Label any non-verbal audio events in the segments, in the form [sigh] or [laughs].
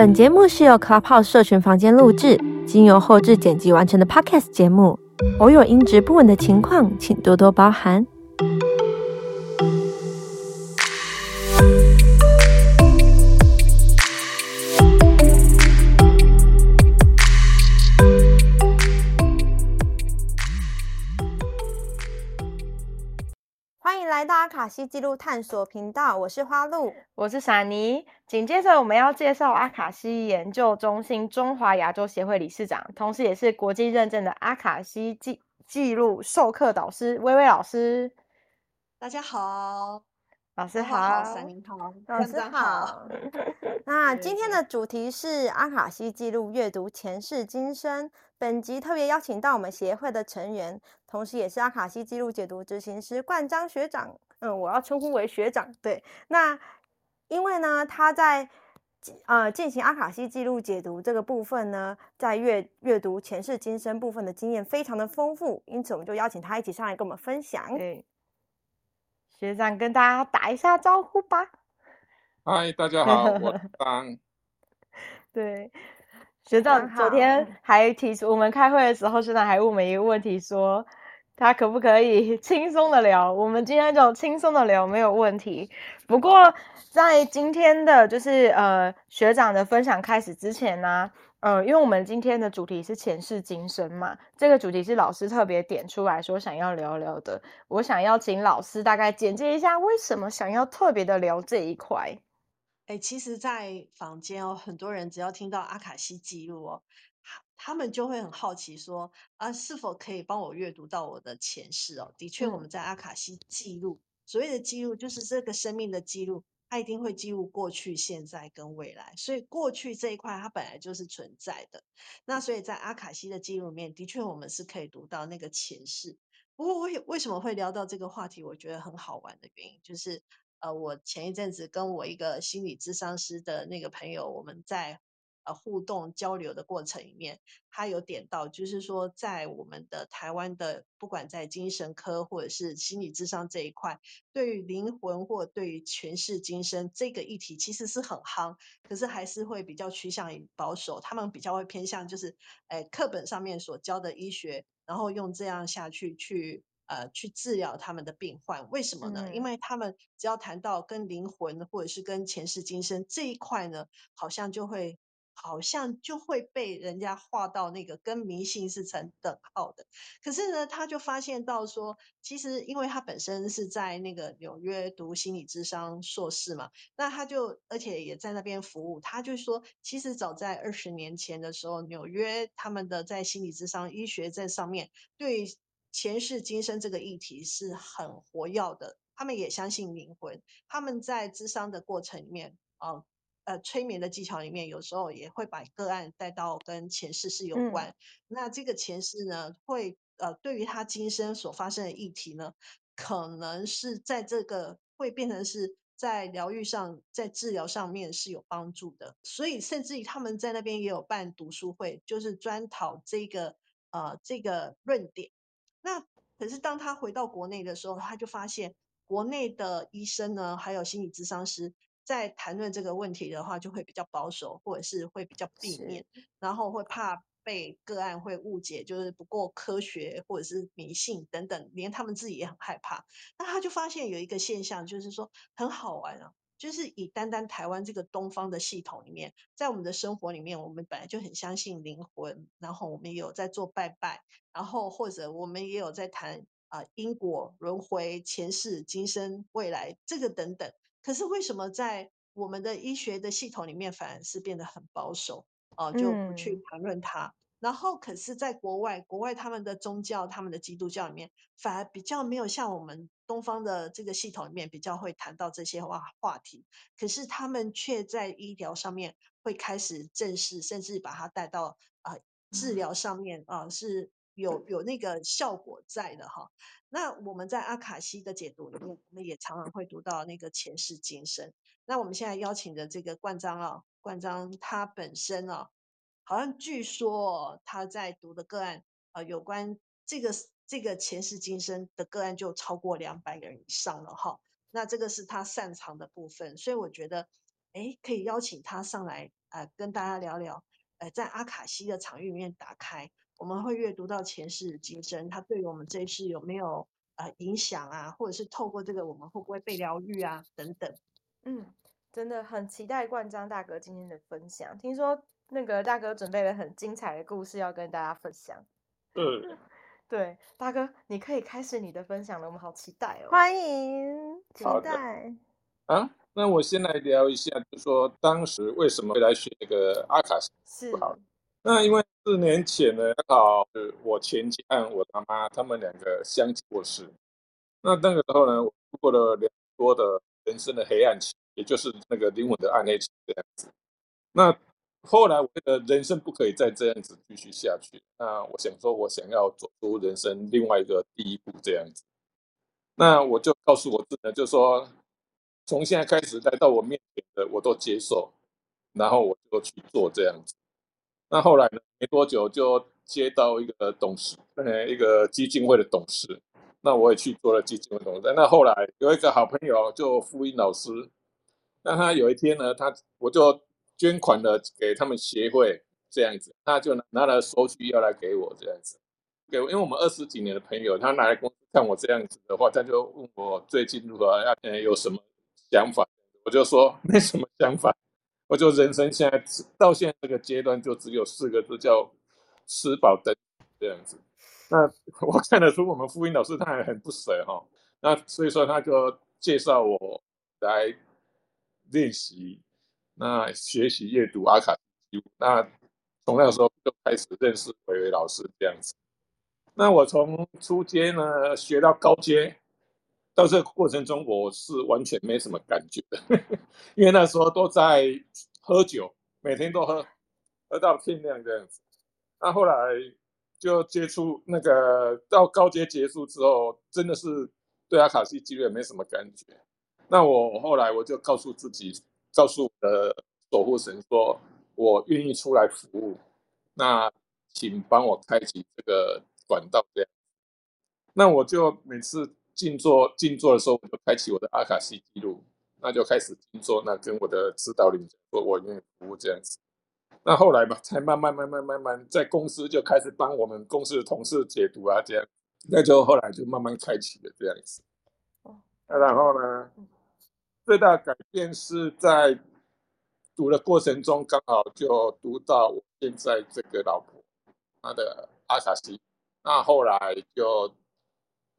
本节目是由 Clubhouse 社群房间录制，经由后置剪辑完成的 Podcast 节目，偶有音质不稳的情况，请多多包涵。卡西记录探索频道，我是花露，我是傻妮。紧接着我们要介绍阿卡西研究中心中华亚洲协会理事长，同时也是国际认证的阿卡西记记录授课导师薇薇老师。大家好，老师好，老师好。[laughs] 那今天的主题是阿卡西记录阅读前世今生。本集特别邀请到我们协会的成员，同时也是阿卡西记录解读执行师冠章学长。嗯，我要称呼为学长。对，那因为呢，他在呃进行阿卡西记录解读这个部分呢，在阅阅读前世今生部分的经验非常的丰富，因此我们就邀请他一起上来跟我们分享。对，学长跟大家打一下招呼吧。嗨，大家好，我是 [laughs] 当。[laughs] 对。学长昨天还提出，我们开会的时候，学长还问我们一个问题，说他可不可以 [laughs] 轻松的聊？我们今天就轻松的聊，没有问题。不过在今天的就是呃学长的分享开始之前呢，呃，因为我们今天的主题是前世今生嘛，这个主题是老师特别点出来说想要聊聊的。我想要请老师大概简介一下，为什么想要特别的聊这一块。哎，其实，在坊间哦，很多人只要听到阿卡西记录哦，他们就会很好奇说啊，是否可以帮我阅读到我的前世哦？的确，我们在阿卡西记录，嗯、所谓的记录就是这个生命的记录，它一定会记录过去、现在跟未来。所以过去这一块它本来就是存在的。那所以在阿卡西的记录面，的确我们是可以读到那个前世。不过为为什么会聊到这个话题？我觉得很好玩的原因就是。呃，我前一阵子跟我一个心理智商师的那个朋友，我们在呃互动交流的过程里面，他有点到，就是说在我们的台湾的，不管在精神科或者是心理智商这一块，对于灵魂或对于前世今生这个议题，其实是很夯，可是还是会比较趋向于保守，他们比较会偏向就是，哎，课本上面所教的医学，然后用这样下去去。呃，去治疗他们的病患，为什么呢？嗯、因为他们只要谈到跟灵魂或者是跟前世今生这一块呢，好像就会，好像就会被人家划到那个跟迷信是成等号的。可是呢，他就发现到说，其实因为他本身是在那个纽约读心理智商硕士嘛，那他就而且也在那边服务，他就说，其实早在二十年前的时候，纽约他们的在心理智商医学在上面对。前世今生这个议题是很活跃的，他们也相信灵魂。他们在智商的过程里面，啊，呃，催眠的技巧里面，有时候也会把个案带到跟前世是有关。嗯、那这个前世呢，会呃，对于他今生所发生的议题呢，可能是在这个会变成是在疗愈上，在治疗上面是有帮助的。所以，甚至于他们在那边也有办读书会，就是专讨这个呃这个论点。那可是当他回到国内的时候，他就发现国内的医生呢，还有心理咨商师在谈论这个问题的话，就会比较保守，或者是会比较避免，然后会怕被个案会误解，就是不够科学或者是迷信等等，连他们自己也很害怕。那他就发现有一个现象，就是说很好玩啊。就是以单单台湾这个东方的系统里面，在我们的生活里面，我们本来就很相信灵魂，然后我们也有在做拜拜，然后或者我们也有在谈啊、呃、因果轮回、前世今生、未来这个等等。可是为什么在我们的医学的系统里面，反而是变得很保守啊、呃，就不去谈论它？嗯然后，可是，在国外，国外他们的宗教，他们的基督教里面，反而比较没有像我们东方的这个系统里面比较会谈到这些话话题。可是，他们却在医疗上面会开始正视，甚至把它带到啊、呃、治疗上面啊、呃、是有有那个效果在的哈。那我们在阿卡西的解读里面，我们也常常会读到那个前世今生。那我们现在邀请的这个冠章啊，冠章他本身啊。好像据说他在读的个案，呃，有关这个这个前世今生的个案就超过两百个人以上了哈。那这个是他擅长的部分，所以我觉得哎，可以邀请他上来，呃，跟大家聊聊，呃，在阿卡西的场域里面打开，我们会阅读到前世今生，它对于我们这一世有没有呃影响啊，或者是透过这个我们会不会被疗愈啊等等。嗯，真的很期待冠章大哥今天的分享，听说那个大哥准备了很精彩的故事要跟大家分享。嗯。[laughs] 对，大哥，你可以开始你的分享了，我们好期待哦！欢迎，期待。啊，那我先来聊一下，就是说当时为什么会来学这个阿卡西？是。好，那因为四年前呢，刚好我前妻和我他妈他们两个相继过世。那那个时候呢，我度过了两多的人生的黑暗期，也就是那个灵魂的暗黑期这样子。那后来我觉得人生不可以再这样子继续下去。那我想说，我想要走出人生另外一个第一步这样子。那我就告诉我自己，就说从现在开始来到我面前的我都接受，然后我就去做这样子。那后来呢，没多久就接到一个董事，呃，一个基金会的董事。那我也去做了基金会董事。那后来有一个好朋友，就福音老师。那他有一天呢，他我就。捐款了给他们协会这样子，他就拿了收据要来给我这样子，给我，因为我们二十几年的朋友，他拿来公司看我这样子的话，他就问我最近如何要有什么想法，我就说没什么想法，我就人生现在到现在这个阶段就只有四个字叫吃饱等这样子。那 [laughs] 我看得出我们福音老师他还很不舍哈，那所以说他就介绍我来练习。那学习阅读阿卡西，那从那个时候就开始认识维维老师这样子。那我从初阶呢学到高阶，到这个过程中我是完全没什么感觉的，[laughs] 因为那时候都在喝酒，每天都喝，喝到天亮这样子。那后来就接触那个到高阶结束之后，真的是对阿卡西记录没什么感觉。那我后来我就告诉自己。告诉我的守护神说：“我愿意出来服务，那请帮我开启这个管道。”这样，那我就每次静坐静坐的时候，我就开启我的阿卡西记录，那就开始静坐，那跟我的指导灵说：“我愿意服务。”这样子。那后来嘛，才慢慢慢慢慢慢在公司就开始帮我们公司的同事解读啊，这样，那就后来就慢慢开启了这样子。那然后呢？最大改变是在读的过程中，刚好就读到我现在这个老婆她的阿卡西，那后来就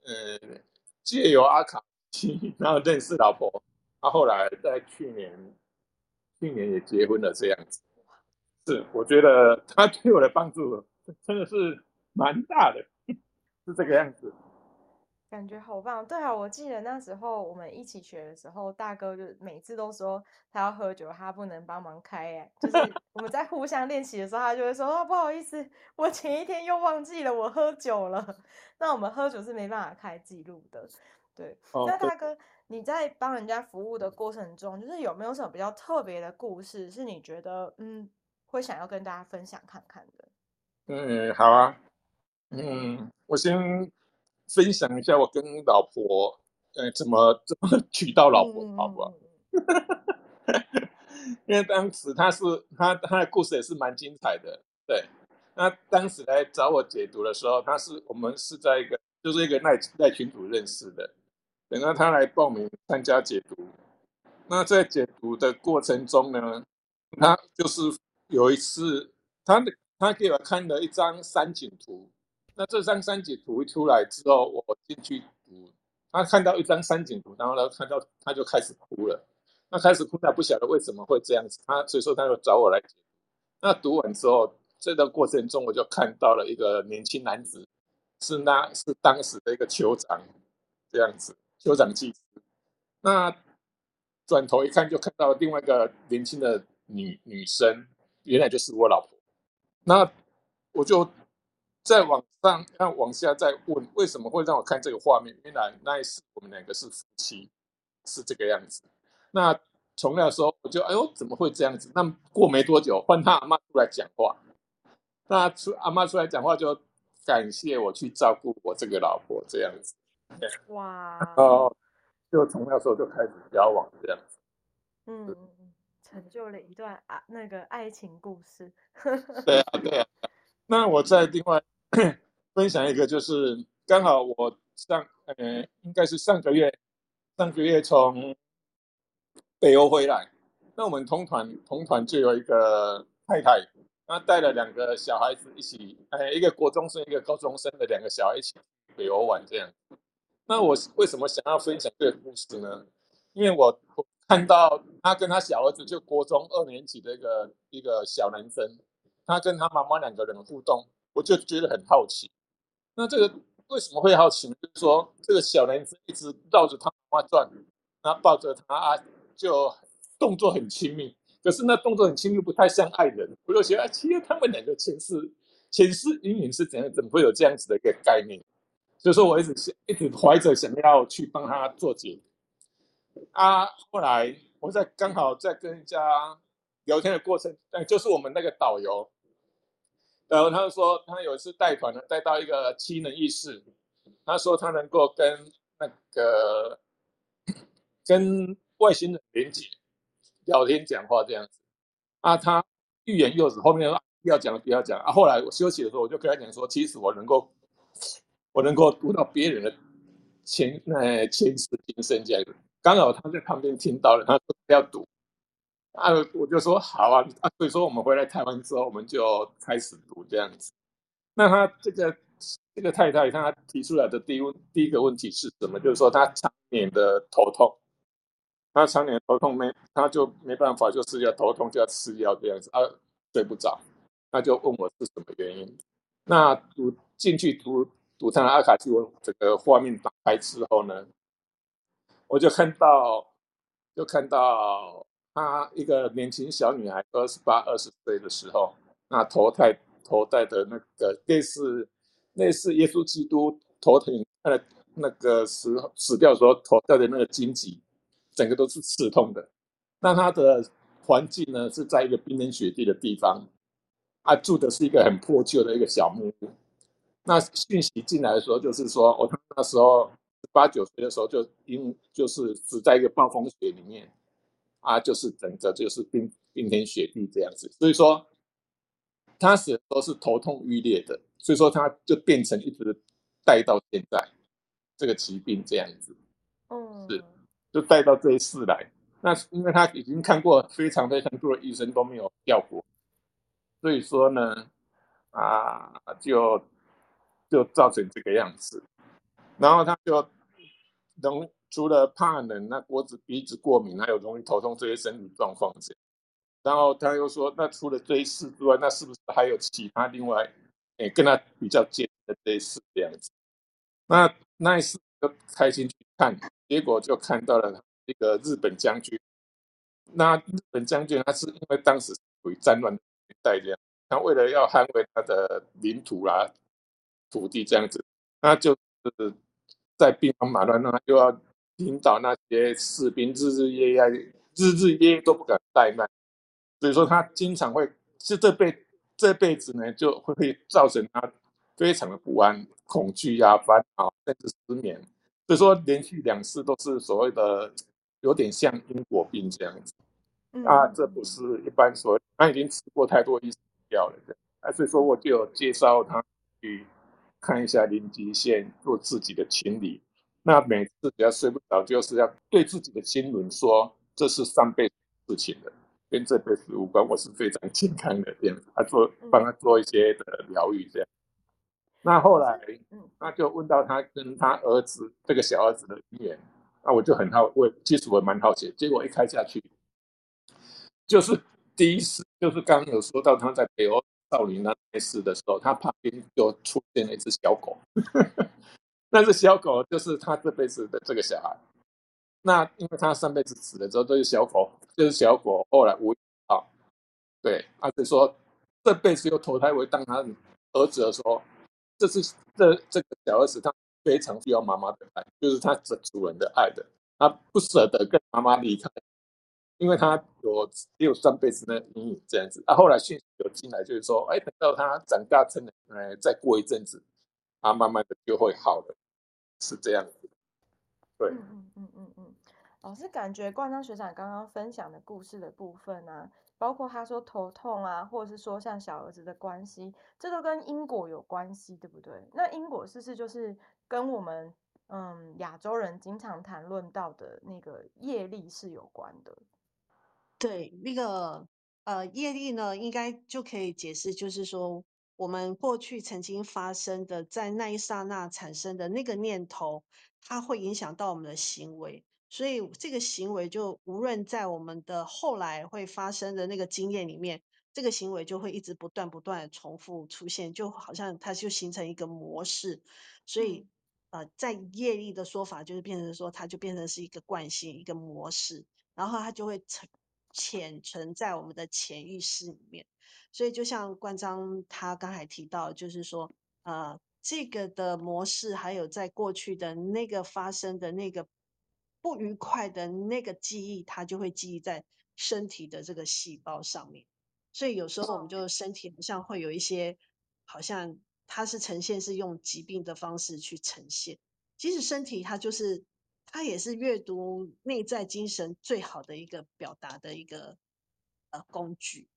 嗯借由阿卡西，[laughs] 然后认识老婆，他后来在去年去年也结婚了这样子，是我觉得他对我的帮助真的是蛮大的，[laughs] 是这个样子。感觉好棒，对啊，我记得那时候我们一起学的时候，大哥就每次都说他要喝酒，他不能帮忙开，哎，就是我们在互相练习的时候，他就会说啊，不好意思，我前一天又忘记了我喝酒了。[laughs] 那我们喝酒是没办法开记录的，对。哦、那大哥，你在帮人家服务的过程中，就是有没有什么比较特别的故事，是你觉得嗯会想要跟大家分享看看的？嗯，好啊，嗯，我先。分享一下我跟老婆，呃，怎么怎么娶到老婆，好不好？[laughs] 因为当时他是他他的故事也是蛮精彩的，对。那当时来找我解读的时候，他是我们是在一个就是一个赖赖群组认识的，等到他来报名参加解读。那在解读的过程中呢，他就是有一次，他他给我看了一张山景图。那这张山景图一出来之后，我进去读，他看到一张山景图，然后呢，看到他就开始哭了。那开始哭，他不晓得为什么会这样子，他所以说他就找我来解。那读完之后，这个过程中我就看到了一个年轻男子，是那，是当时的一个酋长，这样子，酋长祭司。那转头一看，就看到另外一个年轻的女女生，原来就是我老婆。那我就。再往上，看往下再问，为什么会让我看这个画面？原来那一次我们两个是夫妻，是这个样子。那从那时候我就哎呦，怎么会这样子？那过没多久，换他阿妈出来讲话。那出阿妈出来讲话，就感谢我去照顾我这个老婆这样子。哇！哦就从那时候就开始交往这样子。嗯，成就了一段啊那个爱情故事。对啊，对啊。那我在另外 [coughs] 分享一个，就是刚好我上呃应该是上个月上个月从北欧回来，那我们同团同团就有一个太太，她带了两个小孩子一起，呃一个国中生一个高中生的两个小孩一起北欧玩这样。那我为什么想要分享这个故事呢？因为我看到他跟他小儿子就国中二年级的一个一个小男生，他跟他妈妈两个人互动，我就觉得很好奇。那这个为什么会好奇呢？就是说这个小男生一直绕着他妈妈转，然后抱着他啊，就动作很亲密。可是那动作很亲密，不太像爱人。我就觉得，其实他们两个前世前世姻缘是怎样？怎么会有这样子的一个概念？所以说，我一直想，一直怀着想要去帮他做解啊。后来我在刚好在跟人家聊天的过程，但就是我们那个导游，然后他就说他有一次带团呢，带到一个七人浴室，他说他能够跟那个 [coughs] 跟外星人连接、聊天、讲话这样子啊。他欲言又止，后面说要讲了，不要讲啊。后来我休息的时候，我就跟他讲说，其实我能够。我能够读到别人的前呃前世今生这样子，刚好他在旁边听到了，他说要读，啊，我就说好啊，啊，所以说我们回来台湾之后，我们就开始读这样子。那他这个这个太太，她提出来的第一第一个问题是什么？就是说她常年的头痛，她常年头痛没，她就没办法，就是要头痛就要吃药这样子，啊，睡不着，他就问我是什么原因。那读进去读。赌场的阿卡西，我这个画面打开之后呢，我就看到，就看到她一个年轻小女孩，二十八、二十岁的时候，那头戴头戴的那个类似类似耶稣基督头顶呃那个死死掉的时候头戴的那个荆棘，整个都是刺痛的。那她的环境呢是在一个冰天雪地的地方，啊，住的是一个很破旧的一个小木屋。那讯息进来的时候，就是说我那时候八九岁的时候，就因就是死在一个暴风雪里面，啊，就是整个就是冰冰天雪地这样子，所以说他死的时候是头痛欲裂的，所以说他就变成一直带到现在这个疾病这样子，嗯，是就带到这一世来。那因为他已经看过非常非常多的医生都没有效果，所以说呢，啊就。就造成这个样子，然后他就容除了怕冷、那脖子、鼻子过敏，还有容易头痛这些身体状况这样。然后他又说，那除了这一世之外，那是不是还有其他另外，哎，跟他比较近的这一世这样子？那那一次就开心去看，结果就看到了一个日本将军。那日本将军他是因为当时属于战乱的年代这样，他为了要捍卫他的领土啦、啊。土地这样子，那就是在兵荒马乱，那又要领导那些士兵，日日夜夜，日日夜夜都不敢怠慢，所以说他经常会是这辈这辈子呢，就会会造成他非常的不安、恐惧呀、烦恼，甚至失眠。所以说连续两次都是所谓的有点像因果病这样子，啊，这不是一般所谓，他已经吃过太多医药了，啊，所以说我就有介绍他去。看一下林极县，做自己的清理。那每次只要睡不着，就是要对自己的心轮说：“这是上辈子事情的，跟这辈子无关。我是非常健康的这样子。”他做帮他做一些的疗愈这样。那后来，那就问到他跟他儿子这个小儿子的姻缘。那我就很好，我其实我蛮好奇。结果一开下去，就是第一次，就是刚刚有说到他在北欧。少林那件事的时候，他旁边就出现了一只小狗，[laughs] 那只小狗就是他这辈子的这个小孩。那因为他上辈子死了之后，这是小狗就是小狗，后来无啊，对，他就说这辈子又投胎为当他儿子的时候，这是这这个小儿子他非常需要妈妈的爱，就是他这主人的爱的，他不舍得跟妈妈离开。因为他有也有上辈子的阴影这样子，啊，后来讯息有进来，就是说，哎，等到他长大成人，哎，再过一阵子，他，慢慢的就会好了，是这样子。对，嗯嗯嗯嗯嗯。老师感觉冠章学长刚刚分享的故事的部分啊，包括他说头痛啊，或者是说像小儿子的关系，这都跟因果有关系，对不对？那因果是不是就是跟我们嗯亚洲人经常谈论到的那个业力是有关的？对，那个呃业力呢，应该就可以解释，就是说我们过去曾经发生的，在那一刹那产生的那个念头，它会影响到我们的行为。所以这个行为就无论在我们的后来会发生的那个经验里面，这个行为就会一直不断不断的重复出现，就好像它就形成一个模式。所以，呃，在业力的说法就是变成说，它就变成是一个惯性，一个模式，然后它就会潜潜存在我们的潜意识里面。所以，就像关章他刚才提到，就是说，呃，这个的模式还有在过去的那个发生的那个。不愉快的那个记忆，它就会记忆在身体的这个细胞上面。所以有时候我们就身体好像会有一些，好像它是呈现是用疾病的方式去呈现。其实身体它就是，它也是阅读内在精神最好的一个表达的一个呃工具。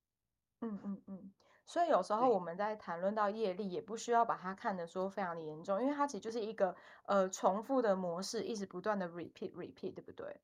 嗯嗯嗯。所以有时候我们在谈论到业力，也不需要把它看得说非常的严重，因为它其实就是一个呃重复的模式，一直不断的 repeat repeat，对不对？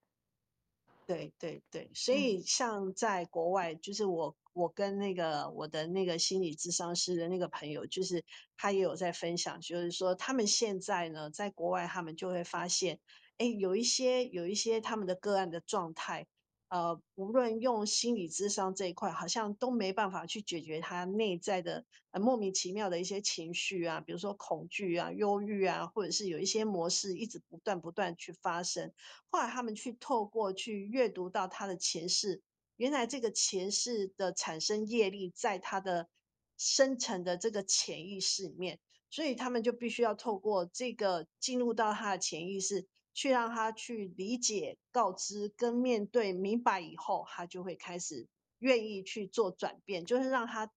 对对对，所以像在国外，就是我我跟那个我的那个心理咨商师的那个朋友，就是他也有在分享，就是说他们现在呢，在国外他们就会发现，哎，有一些有一些他们的个案的状态。呃，无论用心理智商这一块，好像都没办法去解决他内在的呃莫名其妙的一些情绪啊，比如说恐惧啊、忧郁啊，或者是有一些模式一直不断不断去发生。后来他们去透过去阅读到他的前世，原来这个前世的产生业力在他的深层的这个潜意识里面，所以他们就必须要透过这个进入到他的潜意识。去让他去理解、告知跟面对明白以后，他就会开始愿意去做转变，就是让他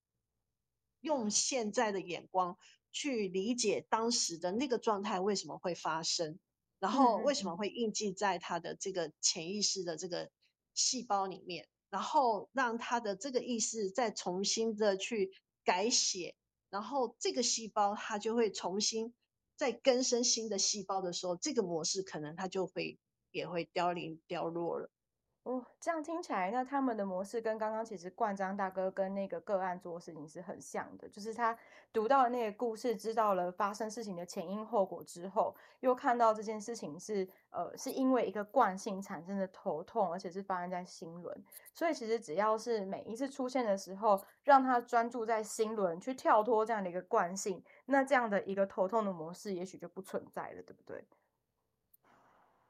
用现在的眼光去理解当时的那个状态为什么会发生，然后为什么会印记在他的这个潜意识的这个细胞里面，然后让他的这个意识再重新的去改写，然后这个细胞它就会重新。在更生新的细胞的时候，这个模式可能它就会也会凋零凋落了。哦，这样听起来，那他们的模式跟刚刚其实冠章大哥跟那个个案做事情是很像的，就是他读到那个故事，知道了发生事情的前因后果之后，又看到这件事情是呃是因为一个惯性产生的头痛，而且是发生在心轮，所以其实只要是每一次出现的时候，让他专注在心轮，去跳脱这样的一个惯性，那这样的一个头痛的模式也许就不存在了，对不对？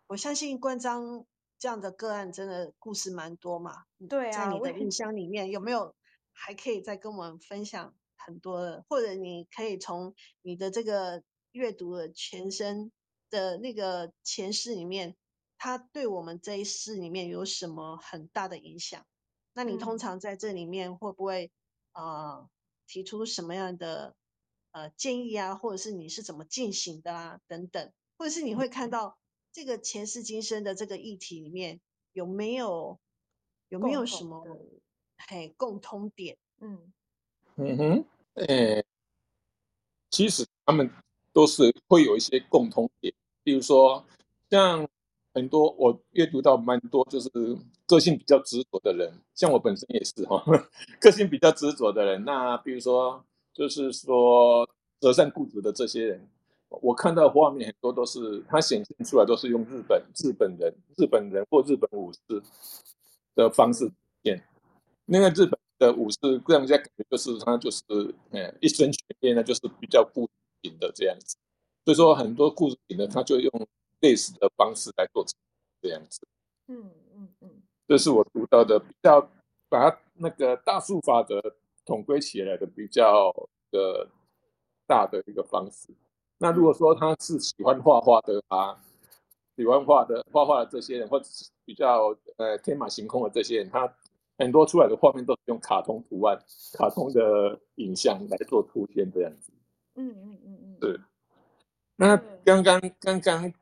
我相信冠章。这样的个案真的故事蛮多嘛？对啊，在你的印象里面有没有还可以再跟我们分享很多的？或者你可以从你的这个阅读的前身的那个前世里面，它对我们这一世里面有什么很大的影响？那你通常在这里面会不会啊、呃、提出什么样的呃建议啊？或者是你是怎么进行的啊？等等，或者是你会看到？这个前世今生的这个议题里面有没有有没有什么嘿共通点？嗯嗯哼，诶，其实他们都是会有一些共通点，比如说像很多我阅读到蛮多，就是个性比较执着的人，像我本身也是哈，[laughs] 个性比较执着的人。那比如说就是说择善固执的这些人。我看到的画面很多都是，它显现出来都是用日本日本人、日本人或日本武士的方式演。那个日本的武士，让人家感觉就是他就是，嗯，一身全面呢，就是比较固定的这样子。所以说很多固执的，他就用类似的方式来做这样子。嗯嗯嗯，这是我读到的比较把它那个大数法则统归起来的比较的大的一个方式。那如果说他是喜欢画画的啊，喜欢画的画画的这些人，或者是比较呃天马行空的这些人，他很多出来的画面都是用卡通图案、卡通的影像来做出现这样子。嗯嗯嗯嗯。对。那刚刚刚刚刚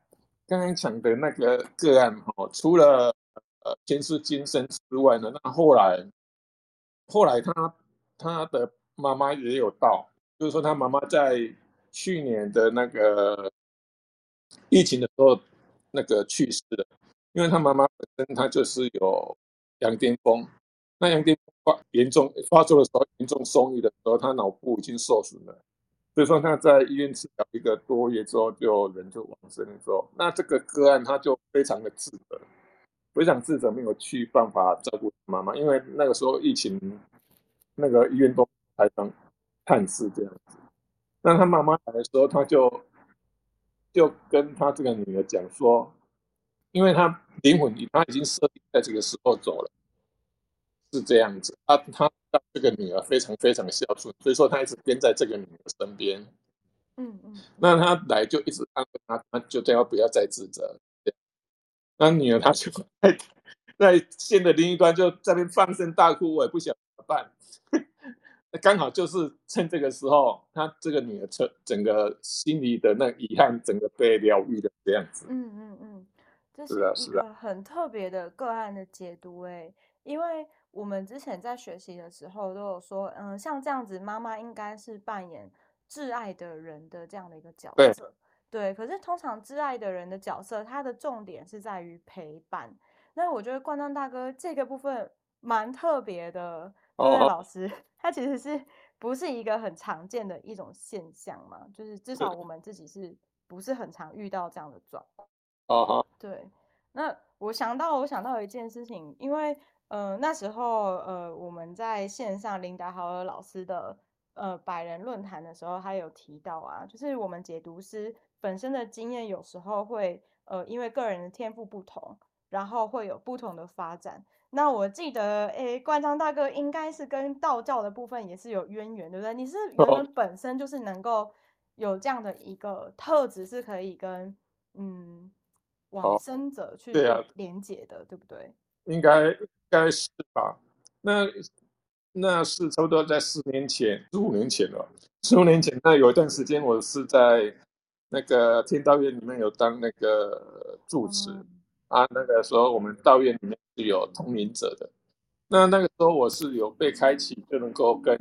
刚刚讲的那个个案哈，除了呃前世今生之外呢，那后来后来他他的妈妈也有到，就是说他妈妈在去年的那个疫情的时候那个去世的，因为他妈妈本身他就是有羊癫疯，那羊癫疯发严重发作的时候，严重松郁的时候，他脑部已经受损了。所以说他在医院治疗一个多月之后，就人就往生了。之后，那这个个案他就非常的自责，非常自责，没有去办法照顾妈妈，因为那个时候疫情，那个医院都开放探视这样子。那他妈妈来的时候，他就就跟他这个女儿讲说，因为他灵魂他已经设定在这个时候走了。是这样子，他他这个女儿非常非常孝顺，所以说他一直跟在这个女儿身边。嗯嗯，那他来就一直安慰他，他就最后不要再自责。那女儿她就 [laughs] 在在线的另一端就在那边放声大哭，我也不晓得怎么办。刚好就是趁这个时候，他这个女儿整整个心里的那遗憾，整个被疗愈的这样子。嗯嗯嗯，这是一个很特别的个案的解读哎，因为。我们之前在学习的时候都有说，嗯，像这样子，妈妈应该是扮演挚爱的人的这样的一个角色，对。对，可是通常挚爱的人的角色，它的重点是在于陪伴。那我觉得冠章大哥这个部分蛮特别的，对不对，[laughs] 老师？他其实是不是一个很常见的一种现象嘛？就是至少我们自己是不是很常遇到这样的状况？哦，对。那我想到，我想到一件事情，因为。呃，那时候呃，我们在线上林达豪尔老师的呃百人论坛的时候，他有提到啊，就是我们解读师本身的经验有时候会呃，因为个人的天赋不同，然后会有不同的发展。那我记得，诶，冠章大哥应该是跟道教的部分也是有渊源，对不对？你是原本本身就是能够有这样的一个特质，是可以跟嗯往生者去连接的，对不对？应该应该是吧，那那是差不多在四年前，十五年前了。十五年前，那有一段时间，我是在那个天道院里面有当那个住持、嗯、啊。那个时候，我们道院里面是有通灵者的。那那个时候，我是有被开启，就能够跟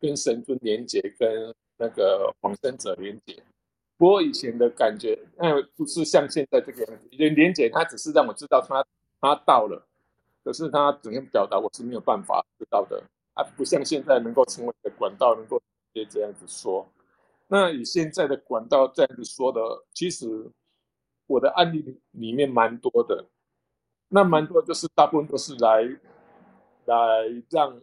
跟神尊连接，跟那个往生者连接。不过以前的感觉，那不是像现在这个样子。连连接，他只是让我知道他他到了。可是他怎样表达，我是没有办法知道的啊，不像现在能够成为的管道，能够直接这样子说。那以现在的管道这样子说的，其实我的案例里面蛮多的，那蛮多就是大部分都是来来让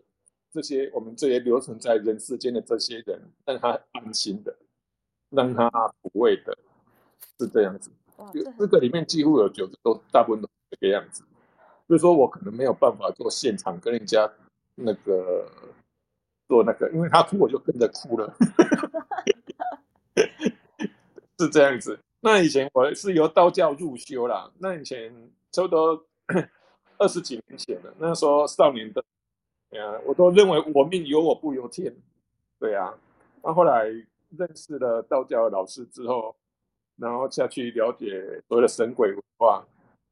这些我们这些留存在人世间的这些人，让他安心的，让他抚慰的，是这样子。这个里面几乎有九个都大部分都是这个样子。所以说我可能没有办法做现场跟人家那个做那个，因为他哭我就跟着哭了，[laughs] [laughs] 是这样子。那以前我是由道教入修啦，那以前差不多 [coughs] 二十几年前了，那时候少年的，呀，我都认为我命由我不由天，对啊。那后来认识了道教老师之后，然后下去了解所谓的神鬼文化，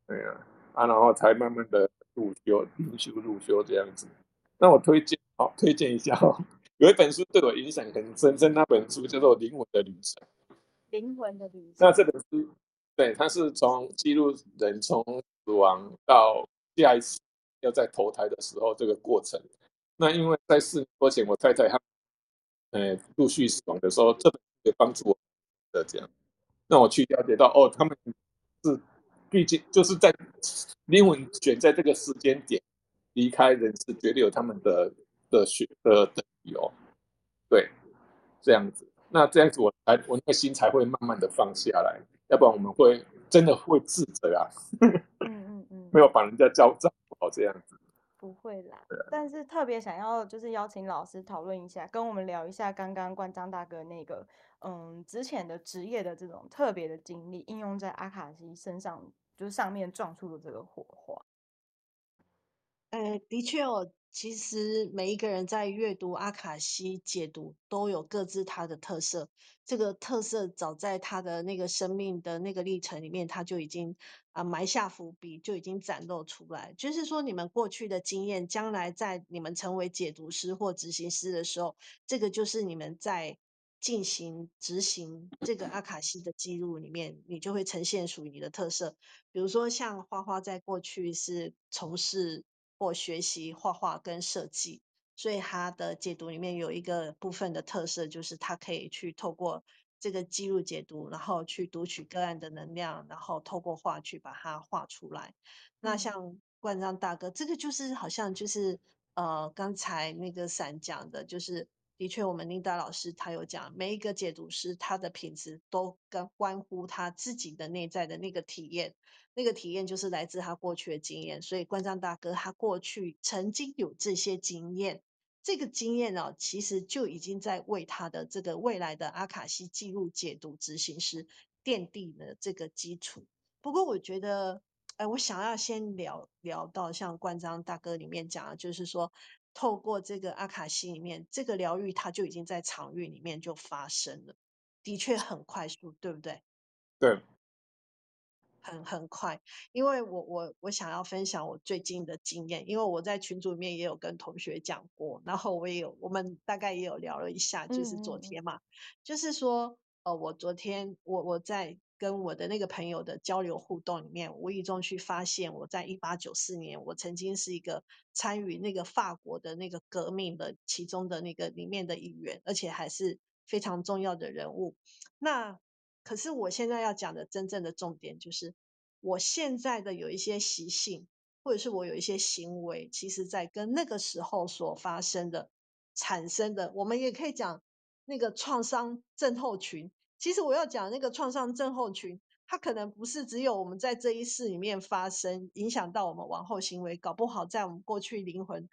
对呀。啊，然后才慢慢的入修、灵修、入修这样子。那我推荐，好、哦、推荐一下哦。有一本书对我影响很深深，那本书叫做《灵魂的旅程》。灵魂的旅程。那这本书，对，它是从记录人从死亡到下一次要在投胎的时候这个过程。那因为在四年多前，我太太她，呃，陆续死亡的时候，这本书也帮助我的这样。那我去了解到，哦，他们是。毕竟就是在灵魂选在这个时间点离开人世，绝对有他们的的选的的理由。对，这样子，那这样子我才我那个心才会慢慢的放下来，要不然我们会真的会自责啊。嗯嗯嗯，没有把人家教照顾好这样子。不会啦，但是特别想要就是邀请老师讨论一下，跟我们聊一下刚刚冠章大哥那个嗯之前的职业的这种特别的经历，应用在阿卡西身上。就是上面撞出的这个火花。呃，的确哦，其实每一个人在阅读阿卡西解读都有各自他的特色，这个特色早在他的那个生命的那个历程里面，他就已经啊埋下伏笔，就已经展露出来。就是说，你们过去的经验，将来在你们成为解读师或执行师的时候，这个就是你们在进行执行这个阿卡西的记录里面，你就会呈现属于你的特色。比如说，像花花在过去是从事。或学习画画跟设计，所以他的解读里面有一个部分的特色，就是他可以去透过这个记录解读，然后去读取个案的能量，然后透过画去把它画出来。那像冠章大哥，这个就是好像就是呃刚才那个伞讲的，就是的确我们琳达老师他有讲，每一个解读师他的品质都跟关乎他自己的内在的那个体验。那个体验就是来自他过去的经验，所以冠章大哥他过去曾经有这些经验，这个经验呢，其实就已经在为他的这个未来的阿卡西记录解读执行师奠定了这个基础。不过我觉得，哎，我想要先聊聊到像冠章大哥里面讲的，就是说透过这个阿卡西里面这个疗愈，它就已经在场域里面就发生了，的确很快速，对不对？对。很很快，因为我我我想要分享我最近的经验，因为我在群组里面也有跟同学讲过，然后我也有我们大概也有聊了一下，就是昨天嘛，嗯嗯就是说，呃，我昨天我我在跟我的那个朋友的交流互动里面，无意中去发现，我在一八九四年，我曾经是一个参与那个法国的那个革命的其中的那个里面的一员，而且还是非常重要的人物，那。可是我现在要讲的真正的重点就是，我现在的有一些习性，或者是我有一些行为，其实在跟那个时候所发生的、产生的，我们也可以讲那个创伤症候群。其实我要讲那个创伤症候群，它可能不是只有我们在这一世里面发生，影响到我们往后行为，搞不好在我们过去灵魂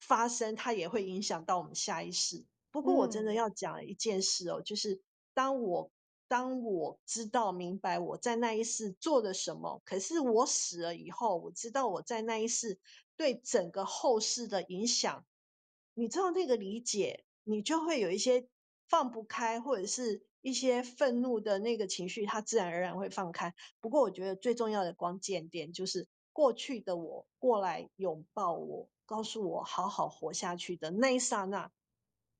发生，它也会影响到我们下一世。不过我真的要讲一件事哦，就是当我。当我知道明白我在那一世做了什么，可是我死了以后，我知道我在那一世对整个后世的影响，你知道那个理解，你就会有一些放不开，或者是一些愤怒的那个情绪，它自然而然会放开。不过我觉得最重要的关键点就是过去的我过来拥抱我，告诉我好好活下去的那一刹那，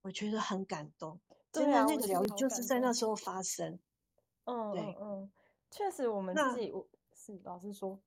我觉得很感动。真的，那个疗愈就是在那时候发生。嗯，对，嗯，嗯，确实，我们自己，我是老师说，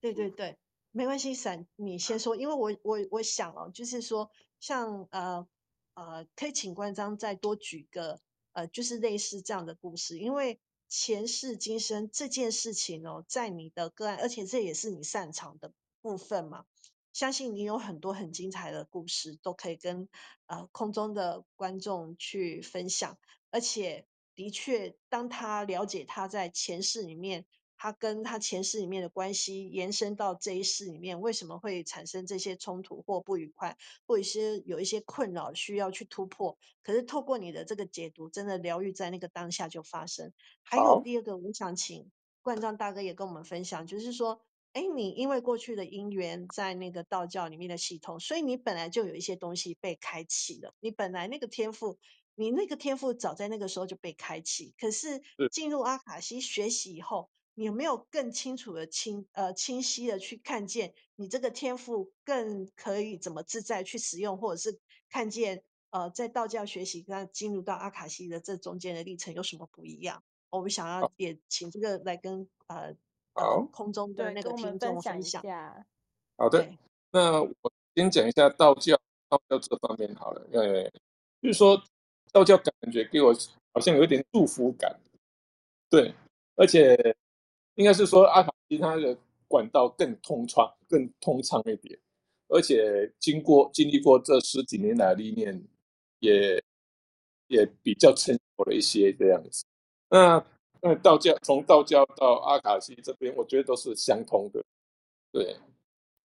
对对对，没关系，闪，你先说，因为我我我想哦，就是说，像呃呃，可以请关张再多举个呃，就是类似这样的故事，因为前世今生这件事情哦，在你的个案，而且这也是你擅长的部分嘛。相信你有很多很精彩的故事，都可以跟呃空中的观众去分享。而且的确，当他了解他在前世里面，他跟他前世里面的关系延伸到这一世里面，为什么会产生这些冲突或不愉快，或一些有一些困扰需要去突破？可是透过你的这个解读，真的疗愈在那个当下就发生。还有第二个，我想请冠章大哥也跟我们分享，就是说。哎，你因为过去的因缘，在那个道教里面的系统，所以你本来就有一些东西被开启了。你本来那个天赋，你那个天赋早在那个时候就被开启。可是进入阿卡西学习以后，你有没有更清楚的清呃清晰的去看见你这个天赋更可以怎么自在去使用，或者是看见呃在道教学习跟进入到阿卡西的这中间的历程有什么不一样？我们想要也请这个来跟呃。好，空中的那个听众分享一下。好的，那我先讲一下道教，道教这方面好了。呃，就是说道教感觉给我好像有一点祝福感，对，而且应该是说阿卡西它的管道更通畅，更通畅一点，而且经过经历过这十几年来的历练，也也比较成熟了一些这样子。那。那道教从道教到阿卡西这边，我觉得都是相通的，对，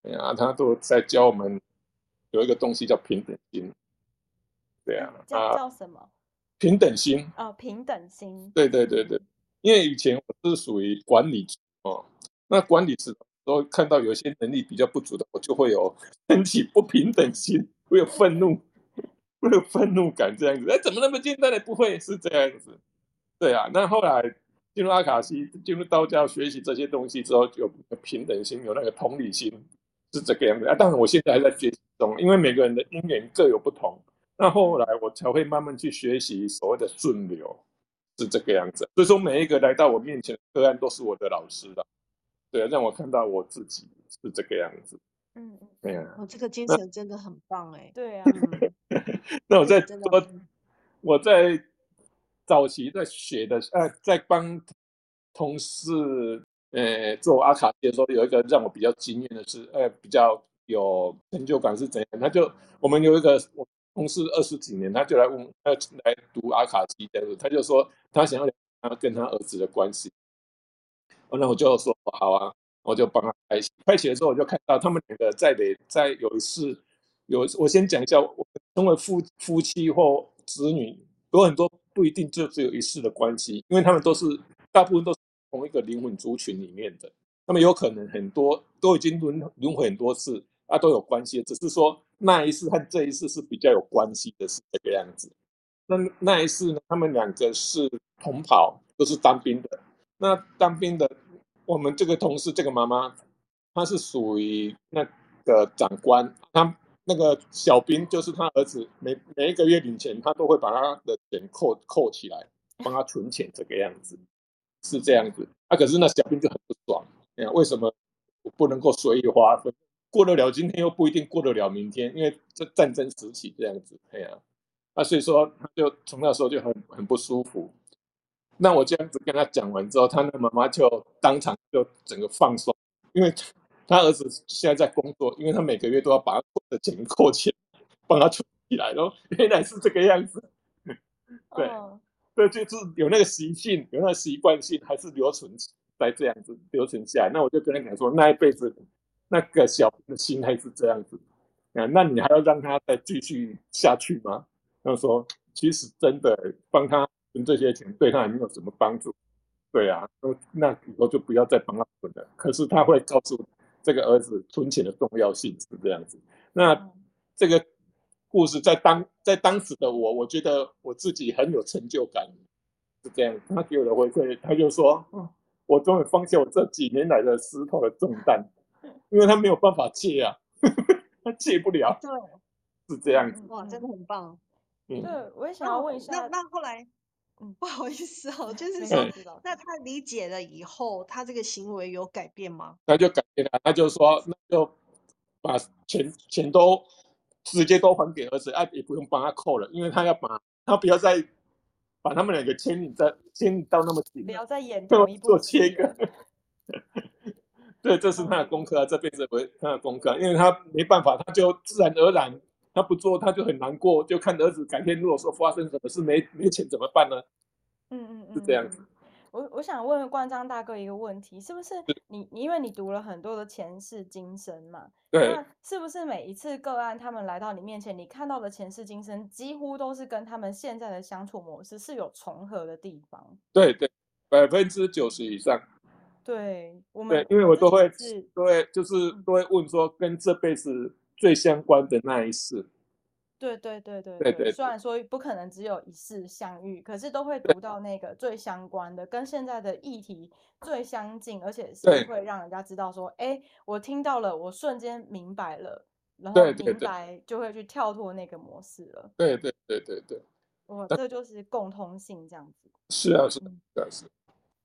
对啊，他都在教我们有一个东西叫平等心，对啊，叫叫什么？平等心哦，平等心，对对对对，因为以前我是属于管理职哦，那管理职都看到有些能力比较不足的，我就会有 [laughs] 升起不平等心，会有愤怒，会有愤怒感这样子。哎，怎么那么简单的不会是这样子？对啊，那后来进入阿卡西，进入道教学习这些东西之后，就有平等心，有那个同理心，是这个样子啊。当然，我现在还在学习中，因为每个人的因缘各有不同。那后来我才会慢慢去学习所谓的顺流，是这个样子。所以说，每一个来到我面前的个案都是我的老师的，对啊，让我看到我自己是这个样子。嗯，对啊。我、哦、这个精神真的很棒哎。对啊。[laughs] 那我在说，我在。早期在学的，呃，在帮同事，呃，做阿卡西的时候，有一个让我比较惊艳的是，呃，比较有成就感是怎样？他就我们有一个我同事二十几年，他就来问，他来读阿卡西的，他就说他想要聊他跟他儿子的关系。哦，那我就说好啊，我就帮他开启。开启的时候，我就看到他们两个在的，在有一次有，我先讲一下，我成为夫夫妻或子女有很多。不一定就只有一世的关系，因为他们都是大部分都是同一个灵魂族群里面的，他们有可能很多都已经轮轮回很多次啊，都有关系，只是说那一世和这一世是比较有关系的，是这个样子。那那一世呢，他们两个是同袍，都是当兵的。那当兵的，我们这个同事这个妈妈，她是属于那个长官，她。那个小兵就是他儿子，每每一个月领钱，他都会把他的钱扣扣起来，帮他存钱，这个样子是这样子。啊，可是那小兵就很不爽，为什么我不能够随意花费？过得了今天又不一定过得了明天，因为这战争时期这样子，哎呀，啊，所以说他就从那时候就很很不舒服。那我这样子跟他讲完之后，他的妈妈就当场就整个放松，因为。他儿子现在在工作，因为他每个月都要把他的钱扣钱，帮他存起来咯。原来是这个样子，对，对，就是有那个习性，有那个习惯性，还是留存在这样子留存下来。那我就跟他讲说，那一辈子那个小的心态是这样子啊，那你还要让他再继续下去吗？他说，其实真的帮他存这些钱，对他也没有什么帮助。对啊，那以后就不要再帮他存了。可是他会告诉。这个儿子存钱的重要性是这样子。那这个故事在当在当时的我，我觉得我自己很有成就感，是这样。他给我的回馈，他就说：“我终于放下我这几年来的石头的重担，因为他没有办法借啊，[laughs] 他借不了。”对，是这样子。哇，真的很棒。嗯，对，我也想要问一下，那那后来。嗯，不好意思哦，[laughs] 就是说，那他理解了以后，他这个行为有改变吗？他就改变了，他就说，那就把钱钱都直接都还给儿子，哎，也不用帮他扣了，因为他要把他不要再把他们两个牵引在牵引到那么紧，不要再演做切割。[laughs] 对，这是他的功课啊，这辈子不会他的功课，因为他没办法，他就自然而然。他不做，他就很难过，就看儿子改天如果说发生什么事没没钱怎么办呢？嗯嗯嗯，是这样子。我我想问关张大哥一个问题，是不是你你因为你读了很多的前世今生嘛？对。那是不是每一次个案他们来到你面前，你看到的前世今生几乎都是跟他们现在的相处模式是有重合的地方？对对，百分之九十以上。对，我们对，因为我都会是对，就是都会问说跟这辈子。最相关的那一世，对对对对对对。虽然说不可能只有一世相遇，可是都会读到那个最相关的，跟现在的议题最相近，而且是会让人家知道说，哎，我听到了，我瞬间明白了，然后明白就会去跳脱那个模式了。对对对对对。哇，这就是共通性这样子。是啊，是啊，是。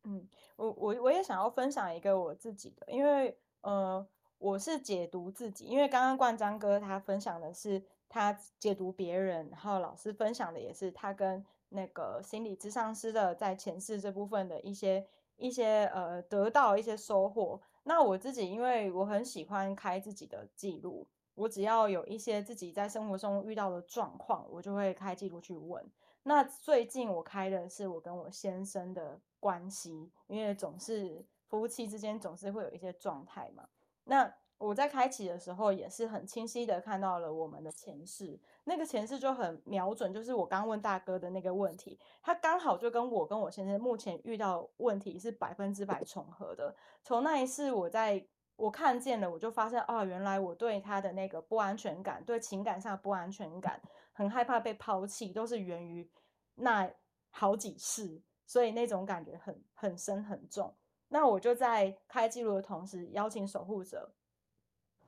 嗯，我我我也想要分享一个我自己的，因为呃。我是解读自己，因为刚刚冠章哥他分享的是他解读别人，然后老师分享的也是他跟那个心理咨商师的在前世这部分的一些一些呃得到一些收获。那我自己因为我很喜欢开自己的记录，我只要有一些自己在生活中遇到的状况，我就会开记录去问。那最近我开的是我跟我先生的关系，因为总是夫妻之间总是会有一些状态嘛。那我在开启的时候也是很清晰的看到了我们的前世，那个前世就很瞄准，就是我刚问大哥的那个问题，他刚好就跟我跟我先生目前遇到问题是百分之百重合的。从那一世我在我看见了，我就发现哦，原来我对他的那个不安全感，对情感上的不安全感，很害怕被抛弃，都是源于那好几次，所以那种感觉很很深很重。那我就在开记录的同时，邀请守护者，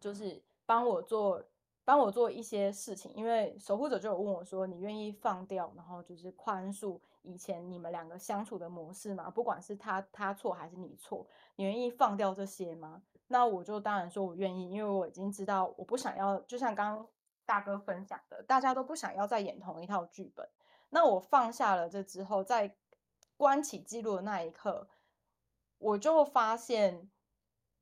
就是帮我做。帮我做一些事情，因为守护者就有问我说：“你愿意放掉，然后就是宽恕以前你们两个相处的模式吗？不管是他他错还是你错，你愿意放掉这些吗？”那我就当然说我愿意，因为我已经知道我不想要，就像刚刚大哥分享的，大家都不想要再演同一套剧本。那我放下了这之后，在关起记录的那一刻，我就发现。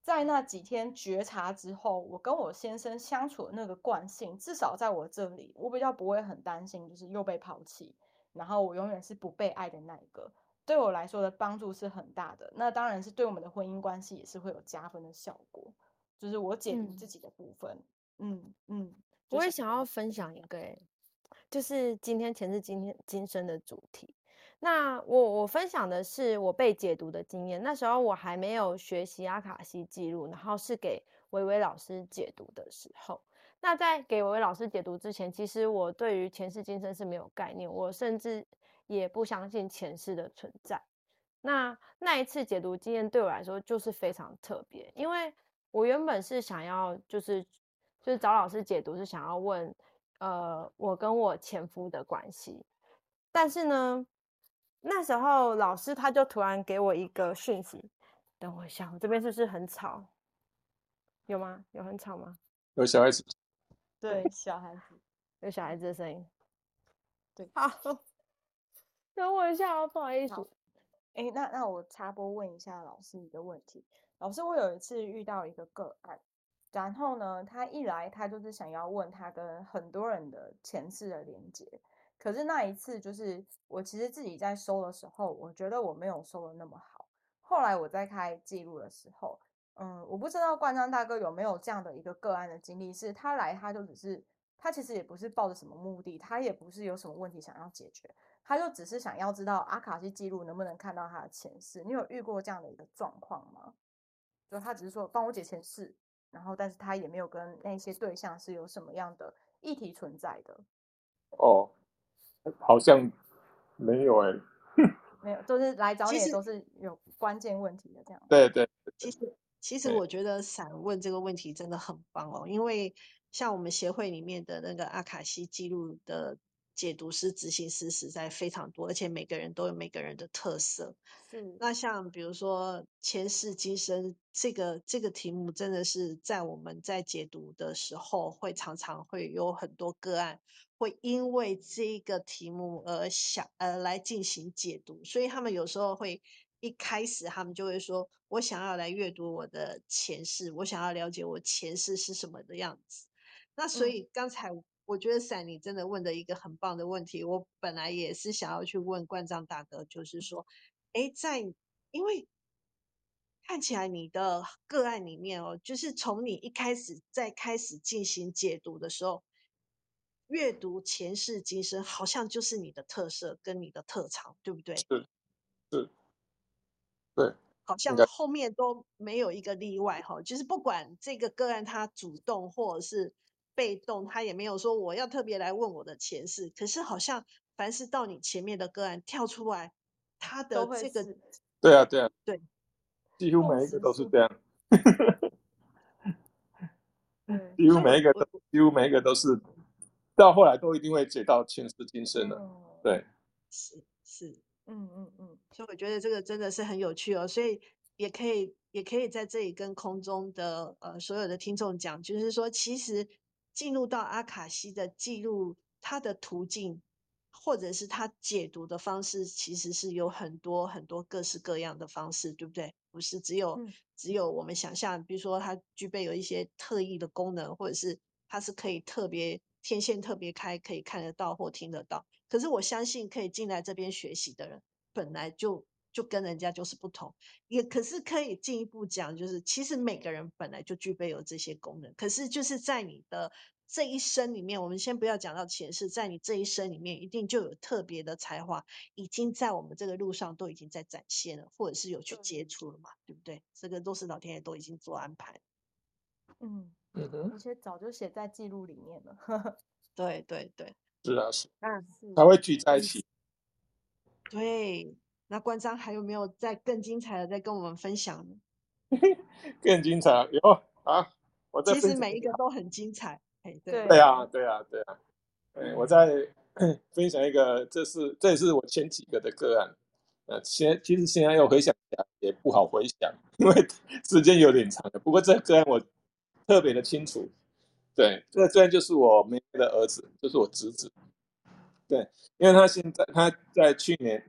在那几天觉察之后，我跟我先生相处的那个惯性，至少在我这里，我比较不会很担心，就是又被抛弃，然后我永远是不被爱的那一个。对我来说的帮助是很大的。那当然是对我们的婚姻关系也是会有加分的效果。就是我解读自己的部分，嗯嗯，嗯，我也想要分享一个，哎，就是今天前世今天今生的主题。那我我分享的是我被解读的经验。那时候我还没有学习阿卡西记录，然后是给薇薇老师解读的时候。那在给薇薇老师解读之前，其实我对于前世今生是没有概念，我甚至也不相信前世的存在。那那一次解读经验对我来说就是非常特别，因为我原本是想要就是就是找老师解读，是想要问呃我跟我前夫的关系，但是呢。那时候老师他就突然给我一个讯息，等我一下，我这边是不是很吵？有吗？有很吵吗？有小孩子。对，小孩子，[laughs] 有小孩子的声音。对，好，[laughs] 等我一下，不好意思。哎，那那我插播问一下老师一个问题。老师，我有一次遇到一个个案，然后呢，他一来他就是想要问他跟很多人的前世的连接。可是那一次，就是我其实自己在收的时候，我觉得我没有收的那么好。后来我在开记录的时候，嗯，我不知道冠章大哥有没有这样的一个个案的经历，是他来他就只是，他其实也不是抱着什么目的，他也不是有什么问题想要解决，他就只是想要知道阿卡西记录能不能看到他的前世。你有遇过这样的一个状况吗？就他只是说帮我解前世，然后但是他也没有跟那些对象是有什么样的议题存在的。哦。好像没有哎、欸，没有，都是来找你，都是有关键问题的这样。对对，其实其实我觉得散问这个问题真的很棒哦，因为像我们协会里面的那个阿卡西记录的解读师、执行师实在非常多，而且每个人都有每个人的特色。嗯，那像比如说前世今生这个这个题目，真的是在我们在解读的时候，会常常会有很多个案。会因为这个题目而想呃来进行解读，所以他们有时候会一开始他们就会说：“我想要来阅读我的前世，我想要了解我前世是什么的样子。”那所以刚才我觉得闪你真的问的一个很棒的问题，我本来也是想要去问冠章大哥，就是说，哎，在因为看起来你的个案里面哦，就是从你一开始在开始进行解读的时候。阅读前世今生，好像就是你的特色跟你的特长，对不对？是，是，对，好像后面都没有一个例外哈。就是不管这个个案他主动或者是被动，他也没有说我要特别来问我的前世。可是好像凡是到你前面的个案跳出来，他的这个，对啊，对啊，对，几乎每一个都是这样。[laughs] 几乎每一个都，几乎每一个都是。到后来都一定会解到前世今生的，嗯、对，是是，嗯嗯嗯，所以我觉得这个真的是很有趣哦，所以也可以也可以在这里跟空中的呃所有的听众讲，就是说其实进入到阿卡西的记录，它的途径或者是它解读的方式，其实是有很多很多各式各样的方式，对不对？不是只有、嗯、只有我们想象，比如说它具备有一些特异的功能，或者是它是可以特别。天线特别开，可以看得到或听得到。可是我相信，可以进来这边学习的人，本来就就跟人家就是不同。也可是可以进一步讲，就是其实每个人本来就具备有这些功能。可是就是在你的这一生里面，我们先不要讲到前世，在你这一生里面，一定就有特别的才华，已经在我们这个路上都已经在展现了，或者是有去接触了嘛，对不对？这个都是老天爷都已经做安排。嗯嗯哼，而且早就写在记录里面了。[laughs] 对对对，是啊是，嗯，才会聚在一起。对，那关张还有没有再更精彩的再跟我们分享呢？[laughs] 更精彩有啊！我在其实每一个都很精彩。哎，对对啊，对啊，对啊。对，我在 [coughs] 分享一个，这是这也是我前几个的个案。呃，现其实现在要回想起来也不好回想，因为 [laughs] 时间有点长了。不过这个案我特别的清楚。对，这这就是我妹妹的儿子，就是我侄子。对，因为他现在他在去年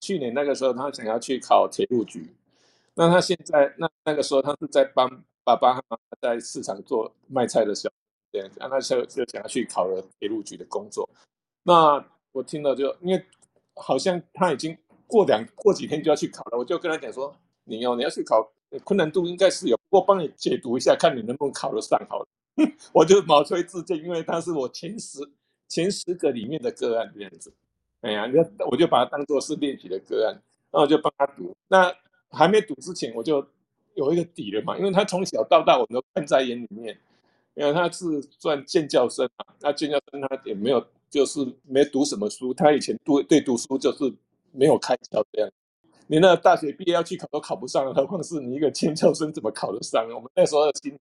去年那个时候，他想要去考铁路局。那他现在那那个时候，他是在帮爸爸妈妈在市场做卖菜的小这样子啊，那时候就想要去考了铁路局的工作。那我听了就，因为好像他已经。过两过几天就要去考了，我就跟他讲说：“你哦，你要去考，困难度应该是有，不过帮你解读一下，看你能不能考得上好了。[laughs] ”我就毛遂自荐，因为他是我前十前十个里面的个案这样子。哎呀，那我就把它当做是练习的个案，然后我就帮他读。那还没读之前，我就有一个底了嘛，因为他从小到大我都看在眼里面，因为他是算建教生嘛，那建教生他也没有就是没读什么书，他以前读对读书就是。没有开窍这样，你那大学毕业要去考都考不上，何况是你一个尖教生怎么考得上？[laughs] 我们那时候的心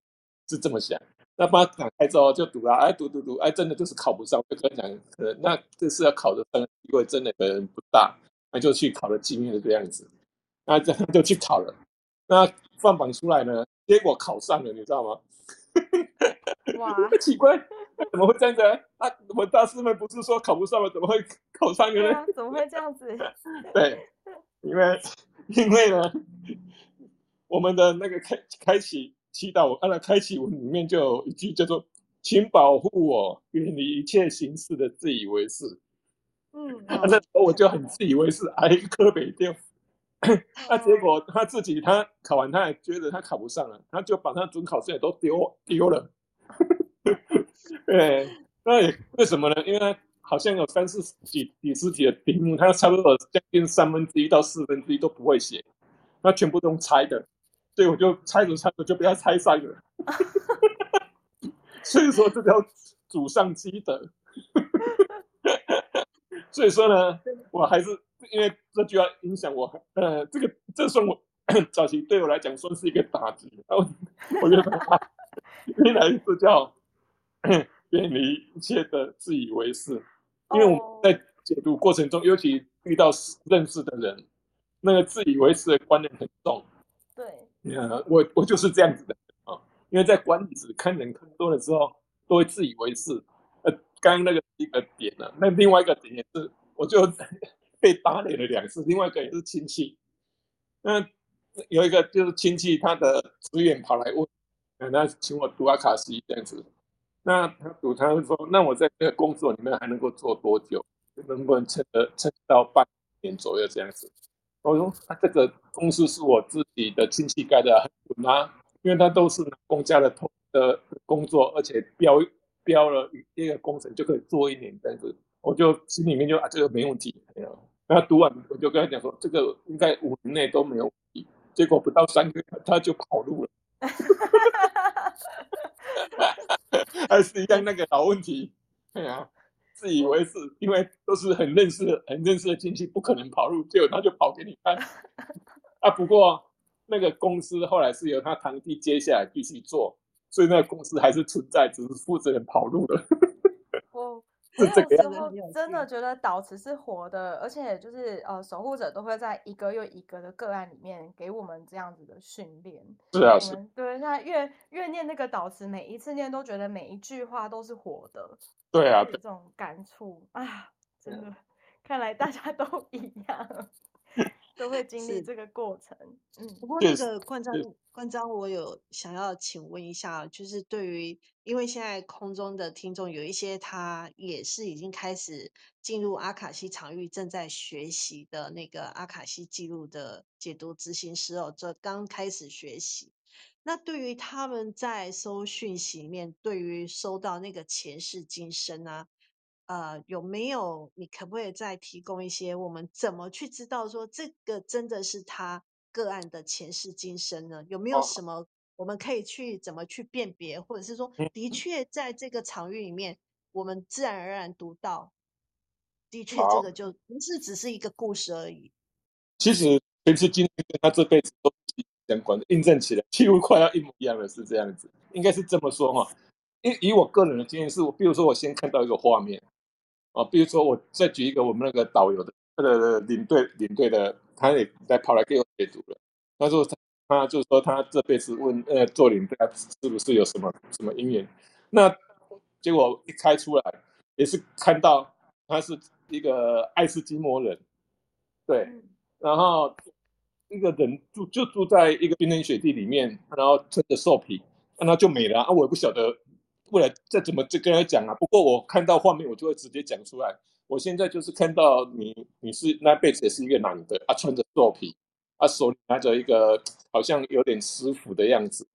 是这么想。那把他打开之后就读了，哎，读读读，哎，真的就是考不上。我就跟他讲，可能那这次要考的上，机会真的可能不大，那就去考了经验的这样子。那这样就去考了。那放榜出来呢，结果考上了，你知道吗？哇，[laughs] 奇怪，怎么会这样子？啊，我们大师们不是说考不上了，怎么会考上了呢？啊？怎么会这样子？[laughs] 对，因为因为呢，我们的那个开开启祈祷，我看了开启文里面就有一句叫做“请保护我，远离一切形式的自以为是”。嗯，那时候我就很自以为是，挨一科北掉。[laughs] 那结果他自己他考完，他也觉得他考不上了，他就把他准考证也都丢丢了。[laughs] 对，那也为什么呢？因为他好像有三四几几十题的题目，他差不多将近三分之一到四分之一都不会写，那全部都用猜的，所以我就猜着猜着就被他猜上了。[laughs] 所以说这叫祖上积德。所以说呢，我还是因为这句话影响我，呃，这个这算我 [coughs] 早期对我来讲算是一个打击。然后我觉得原来是叫。[coughs] 远离一切的自以为是，因为我们在解读过程中，尤其遇到认识的人，那个自以为是的观念很重。对，我我就是这样子的啊，因为在管理时看人看多了之后，都会自以为是。呃，刚刚那个一个点呢，那另外一个点也是，我就 [laughs] 被打脸了两次。另外一个也是亲戚，那有一个就是亲戚，他的职员跑来问，那请我读阿卡西这样子。那他赌，他会说：“那我在这个工作里面还能够做多久？能不能撑得撑到半年左右这样子？”我说：“他这个公司是我自己的亲戚盖的，很稳啊，因为他都是公家的头的工作，而且标标了一个工程就可以做一年这样子。”我就心里面就啊，这个没问题。然后读完我就跟他讲说：“这个应该五年内都没有问题。”结果不到三个月他就跑路了。[laughs] 还是一样那个老问题，对啊，自以为是，因为都是很认识的、很认识的亲戚，不可能跑路，结果他就跑给你看。[laughs] 啊，不过那个公司后来是由他堂弟接下来继续做，所以那个公司还是存在，只是负责人跑路了。[laughs] 哦。是 [laughs] 这个样子，真的觉得导词是活的，而且就是呃，守护者都会在一个又一个的个案里面给我们这样子的训练。是啊，是。对，那越越念那个导词，每一次念都觉得每一句话都是活的。对啊。这种感触啊，真的，[laughs] 看来大家都一样。都会 [laughs] 经历这个过程，嗯。不过那个关张关张，我有想要请问一下，就是对于，因为现在空中的听众有一些，他也是已经开始进入阿卡西场域，正在学习的那个阿卡西记录的解读执行师哦，这刚开始学习。那对于他们在收讯息里面，对于收到那个前世今生啊。呃，有没有？你可不可以再提供一些？我们怎么去知道说这个真的是他个案的前世今生呢？有没有什么我们可以去怎么去辨别，或者是说，的确在这个场域里面，我们自然而然读到，的确这个就不是只是一个故事而已。其实前世今生跟他这辈子都是相关的，印证起来几乎快要一模一样了是这样子，应该是这么说哈。因以我个人的经验是，我比如说我先看到一个画面。啊，比如说我再举一个我们那个导游的那个领队领队的，他也在跑来给我解读了。他说他他就是说他这辈子问呃做领队是不是有什么什么姻缘？那结果一开出来也是看到他是一个爱斯基摩人，对，然后一个人住就住在一个冰天雪地里面，然后穿着兽皮，那他就没了啊，我也不晓得。未来再怎么就跟他讲啊？不过我看到画面，我就会直接讲出来。我现在就是看到你，你是那辈子也是一个男的，他、啊、穿着兽皮，他、啊、手里拿着一个好像有点师傅的样子，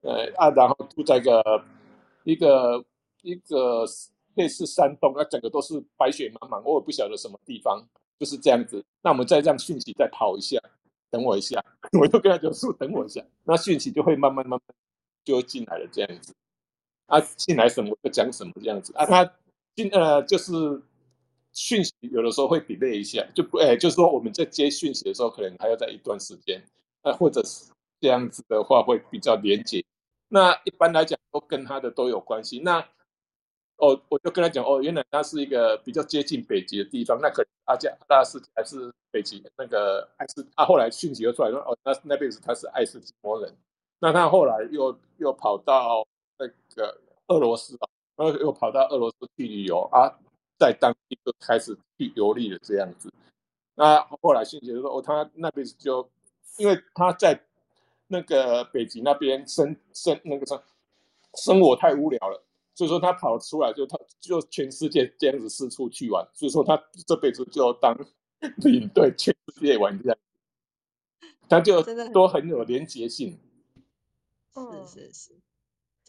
呃啊，然后住在一个一个一个类似山洞，啊、整个都是白雪茫茫，我也不晓得什么地方，就是这样子。那我们再让讯息再跑一下，等我一下，[laughs] 我就跟他讲说等我一下，那讯息就会慢慢慢慢就会进来了，这样子。啊，进来什么就讲什么这样子啊，他进呃就是讯息有的时候会 delay 一下，就不哎，就是说我们在接讯息的时候，可能还要在一段时间，啊，或者是这样子的话会比较连结。那一般来讲都跟他的都有关系。那哦，我就跟他讲哦，原来他是一个比较接近北极的地方，那可能阿加拉斯还是北极那个爱斯啊，后来讯息又出来说哦，那那边是他是爱斯基摩人，那他后来又又跑到。那个俄罗斯啊，然后又跑到俄罗斯去旅游啊，在当地就开始去游历了这样子。那后来信姐就说，哦，他那边就因为他在那个北极那边生生那个生生活太无聊了，所以说他跑出来就他就全世界这样子四处去玩，所以说他这辈子就当 [laughs] 领队全世界玩这样，他就都很有连结性。是是是。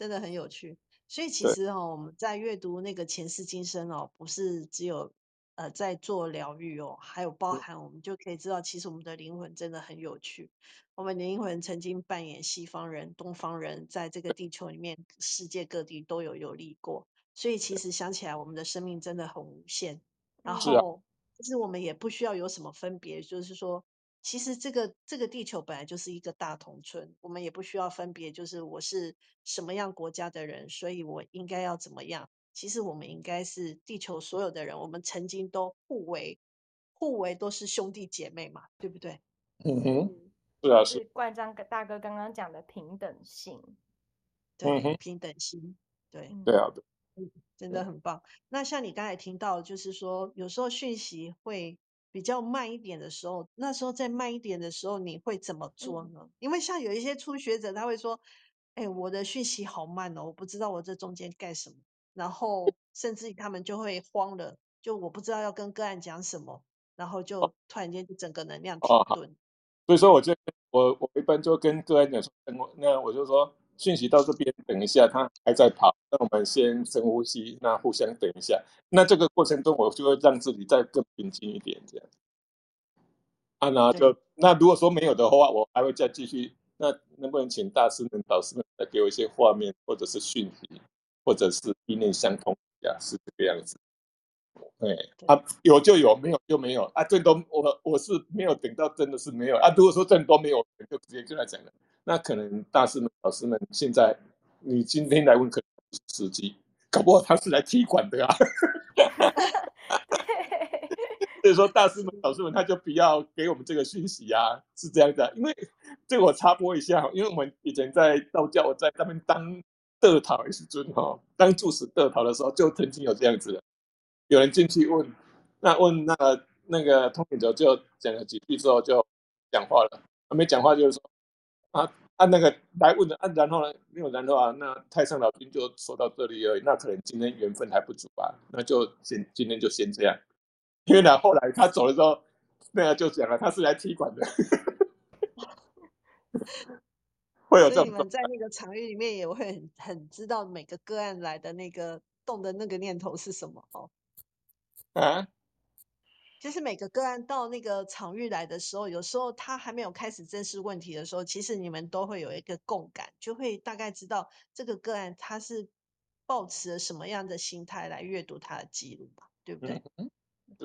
真的很有趣，所以其实哦，我们在阅读那个前世今生哦，不是只有呃在做疗愈哦，还有包含我们就可以知道，其实我们的灵魂真的很有趣。我们灵魂曾经扮演西方人、东方人，在这个地球里面，世界各地都有游历过。所以其实想起来，我们的生命真的很无限。然后，其实我们也不需要有什么分别，就是说。其实这个这个地球本来就是一个大同村，我们也不需要分别，就是我是什么样国家的人，所以我应该要怎么样。其实我们应该是地球所有的人，我们曾经都互为互为都是兄弟姐妹嘛，对不对？嗯哼，是啊，是冠章大哥刚刚讲的平等性，对，嗯、平等性，对，对啊，对，嗯，真的很棒。那像你刚才听到，就是说有时候讯息会。比较慢一点的时候，那时候再慢一点的时候，你会怎么做呢？嗯、因为像有一些初学者，他会说：“哎、欸，我的讯息好慢哦，我不知道我这中间干什么。”然后 [laughs] 甚至他们就会慌了，就我不知道要跟个案讲什么，然后就突然间就整个能量停顿。哦、所以说，我就我我一般就跟个案讲说：“等我，那我就说讯息到这边，等一下他还在跑，那我们先深呼吸，那互相等一下。”那这个过程中，我就会让自己再更平静一点，这样。啊，然后就那如果说没有的话，我还会再继续。那能不能请大师们、导师们来给我一些画面，或者是讯息，或者是意念相通呀？是这个样子。对，啊，有就有，没有就没有。啊，这都我我是没有等到真的是没有啊。如果说这都没有，就直接跟他讲了。那可能大师们、老师们现在你今天来问，可能是时机。搞不好他是来踢馆的啊！[laughs] 所以说大师们、老师们，他就不要给我们这个讯息啊，是这样的。因为这个我插播一下，因为我们以前在道教，我在那边当得桃也是尊哈，当住持得桃的时候，就曾经有这样子的，有人进去问，那问那个、那个通灵者就讲了几句之后就讲话了，他没讲话就是说啊。按那个来问的，按然后呢，没有然后啊，那太上老君就说到这里而已。那可能今天缘分还不足吧，那就先今天就先这样。因为呢，后来他走了之后，那个就讲了，他是来踢馆的。会有这种。你们在那个场域里面也会很很知道每个个案来的那个动的那个念头是什么哦。啊？就是每个个案到那个场域来的时候，有时候他还没有开始正视问题的时候，其实你们都会有一个共感，就会大概知道这个个案他是抱持了什么样的心态来阅读他的记录吧，对不对？嗯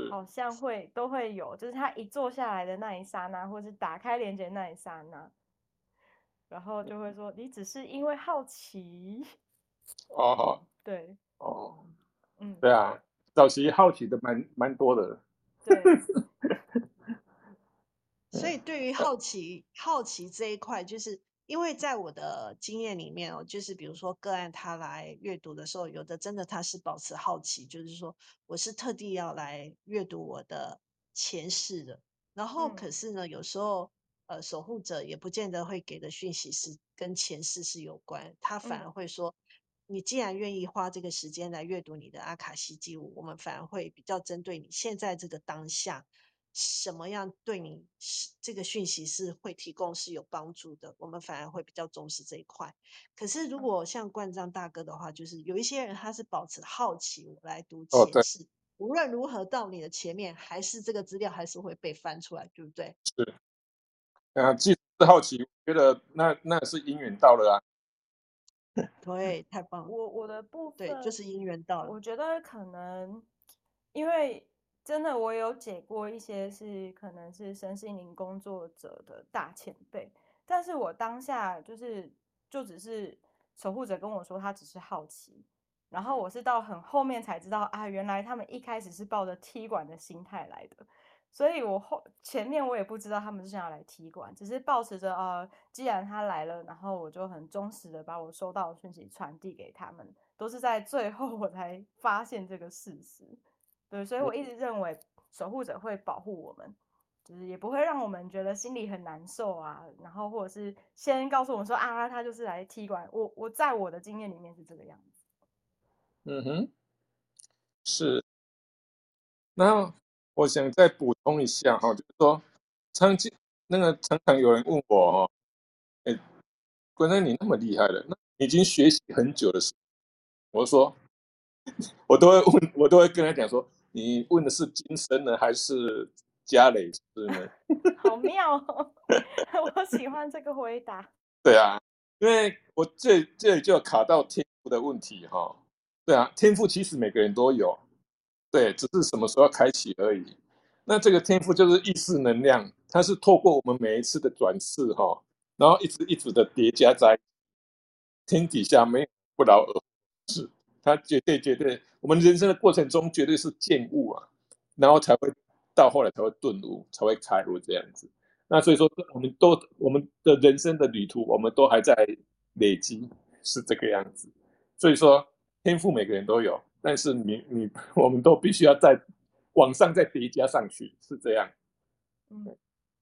好像会都会有，就是他一坐下来的那一刹那，或是打开连接那一刹那，然后就会说：“你只是因为好奇。”哦，对，哦，嗯，对啊，早期好奇的蛮蛮多的。对。[laughs] 所以对于好奇好奇这一块，就是。因为在我的经验里面哦，就是比如说个案他来阅读的时候，有的真的他是保持好奇，就是说我是特地要来阅读我的前世的。然后可是呢，有时候呃守护者也不见得会给的讯息是跟前世是有关，他反而会说，你既然愿意花这个时间来阅读你的阿卡西记录，我们反而会比较针对你现在这个当下。什么样对你是这个讯息是会提供是有帮助的，我们反而会比较重视这一块。可是如果像冠章大哥的话，就是有一些人他是保持好奇我来读前世，哦、无论如何到你的前面，还是这个资料还是会被翻出来，对不对？是。啊，既是好奇，我觉得那那是因缘到了啊。[laughs] 对，太棒了。我我的部分对，就是姻缘到了。我觉得可能因为。真的，我有解过一些是可能是身心灵工作者的大前辈，但是我当下就是就只是守护者跟我说他只是好奇，然后我是到很后面才知道啊，原来他们一开始是抱着踢馆的心态来的，所以我后前面我也不知道他们是想要来踢馆，只是抱持着啊，既然他来了，然后我就很忠实的把我收到的讯息传递给他们，都是在最后我才发现这个事实。对，所以我一直认为守护者会保护我们，就是也不会让我们觉得心里很难受啊。然后或者是先告诉我们说啊，他就是来踢馆。我我在我的经验里面是这个样子。嗯哼，是。然后我想再补充一下哈，就是说，曾经那个常常有人问我哦，哎，关山你那么厉害了，那已经学习很久的事，我说，我都会问，我都会跟他讲说。你问的是今生呢，还是家累世呢？[laughs] 好 [laughs] 妙哦，[laughs] 我喜欢这个回答。对啊，因为我这这里就卡到天赋的问题哈。对啊，天赋其实每个人都有，对，只是什么时候开启而已。那这个天赋就是意识能量，它是透过我们每一次的转世哈，然后一直一直的叠加在天底下，没不劳而获。他绝对绝对，我们人生的过程中绝对是见悟啊，然后才会到后来才会顿悟，才会开悟这样子。那所以说，我们都我们的人生的旅途，我们都还在累积，是这个样子。所以说，天赋每个人都有，但是你你我们都必须要在往上再叠加上去，是这样。嗯，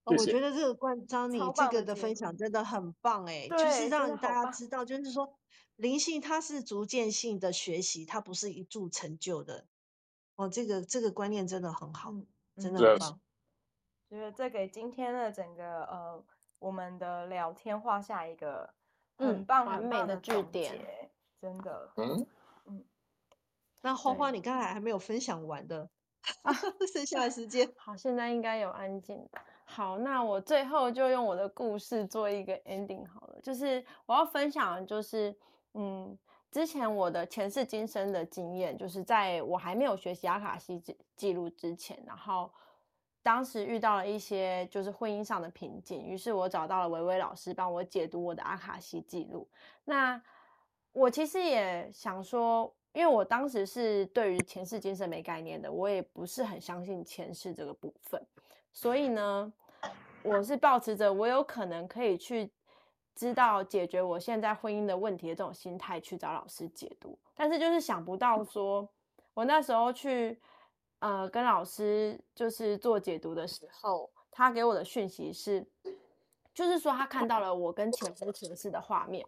谢谢。我觉得这个关张你这个的分享真的很棒哎，就是让大家知道，就是说。灵性它是逐渐性的学习，它不是一蹴成就的。哦，这个这个观念真的很好，嗯、真的很棒。觉得这给今天的整个呃我们的聊天画下一个很棒很美的句点，真的。嗯嗯。那花花，你刚才还没有分享完的，啊、[laughs] 剩下的 [laughs] 时间。好，现在应该有安静。好，那我最后就用我的故事做一个 ending 好了，就是我要分享的就是。嗯，之前我的前世今生的经验，就是在我还没有学习阿卡西记记录之前，然后当时遇到了一些就是婚姻上的瓶颈，于是我找到了维维老师帮我解读我的阿卡西记录。那我其实也想说，因为我当时是对于前世今生没概念的，我也不是很相信前世这个部分，所以呢，我是抱持着我有可能可以去。知道解决我现在婚姻的问题的这种心态去找老师解读，但是就是想不到说，我那时候去呃跟老师就是做解读的时候，他给我的讯息是，就是说他看到了我跟前夫前世的画面，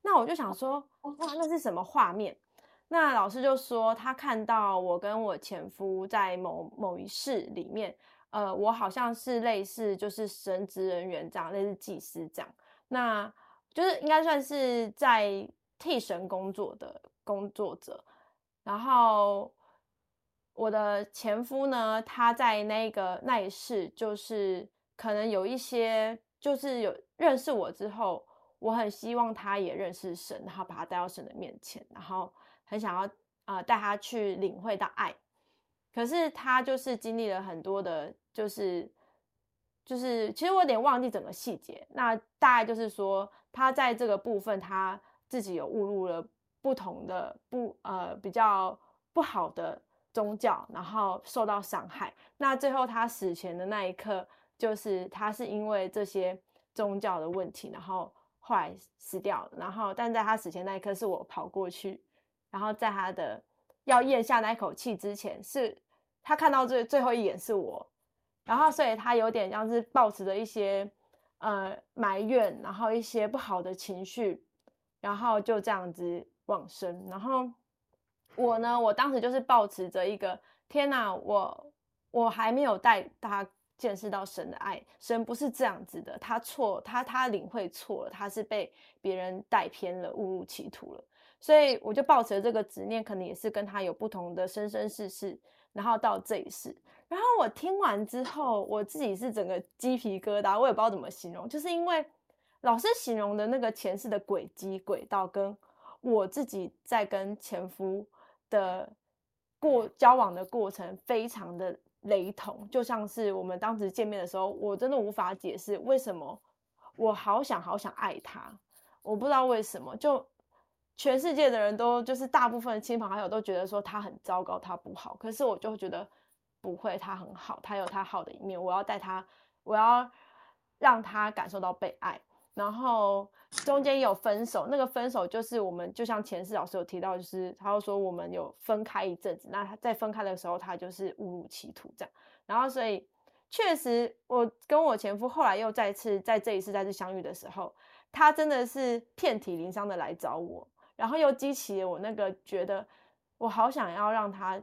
那我就想说，哇，那是什么画面？那老师就说他看到我跟我前夫在某某一世里面，呃，我好像是类似就是神职人员这样，类似祭司这样。那就是应该算是在替神工作的工作者，然后我的前夫呢，他在那个那一世，就是可能有一些，就是有认识我之后，我很希望他也认识神，然后把他带到神的面前，然后很想要啊、呃、带他去领会到爱。可是他就是经历了很多的，就是就是，其实我有点忘记整个细节。那大概就是说，他在这个部分他自己有误入了不同的不呃比较不好的。宗教，然后受到伤害。那最后他死前的那一刻，就是他是因为这些宗教的问题，然后后来死掉了。然后，但在他死前那一刻，是我跑过去，然后在他的要咽下那一口气之前，是他看到最最后一眼是我。然后，所以他有点像是抱持着一些呃埋怨，然后一些不好的情绪，然后就这样子往生。然后。我呢，我当时就是抱持着一个天哪，我我还没有带他见识到神的爱，神不是这样子的，他错，他他领会错了，他是被别人带偏了，误入歧途了，所以我就抱持着这个执念，可能也是跟他有不同的生生世世，然后到这一世，然后我听完之后，我自己是整个鸡皮疙瘩，我也不知道怎么形容，就是因为老师形容的那个前世的轨迹轨道，跟我自己在跟前夫。的过交往的过程非常的雷同，就像是我们当时见面的时候，我真的无法解释为什么我好想好想爱他，我不知道为什么，就全世界的人都就是大部分亲朋好友都觉得说他很糟糕，他不好，可是我就觉得不会，他很好，他有他好的一面，我要带他，我要让他感受到被爱。然后中间有分手，那个分手就是我们就像前世老师有提到，就是他又说我们有分开一阵子，那他在分开的时候，他就是误入歧途这样。然后所以确实，我跟我前夫后来又再次在这一次再次相遇的时候，他真的是遍体鳞伤的来找我，然后又激起我那个觉得我好想要让他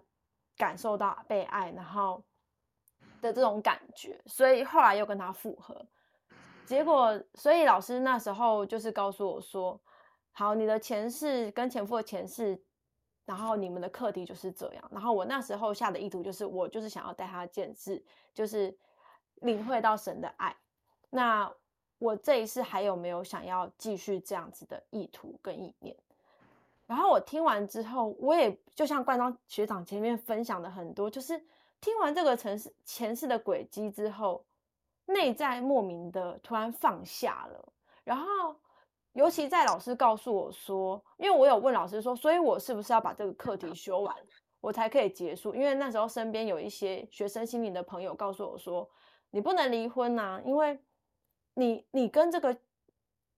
感受到被爱，然后的这种感觉，所以后来又跟他复合。结果，所以老师那时候就是告诉我说：“好，你的前世跟前夫的前世，然后你们的课题就是这样。然后我那时候下的意图就是，我就是想要带他见识，就是领会到神的爱。那我这一世还有没有想要继续这样子的意图跟意念？然后我听完之后，我也就像冠章学长前面分享的很多，就是听完这个城市前世的轨迹之后。”内在莫名的突然放下了，然后尤其在老师告诉我说，因为我有问老师说，所以我是不是要把这个课题修完，我才可以结束？因为那时候身边有一些学生心灵的朋友告诉我说，你不能离婚呐，因为你你跟这个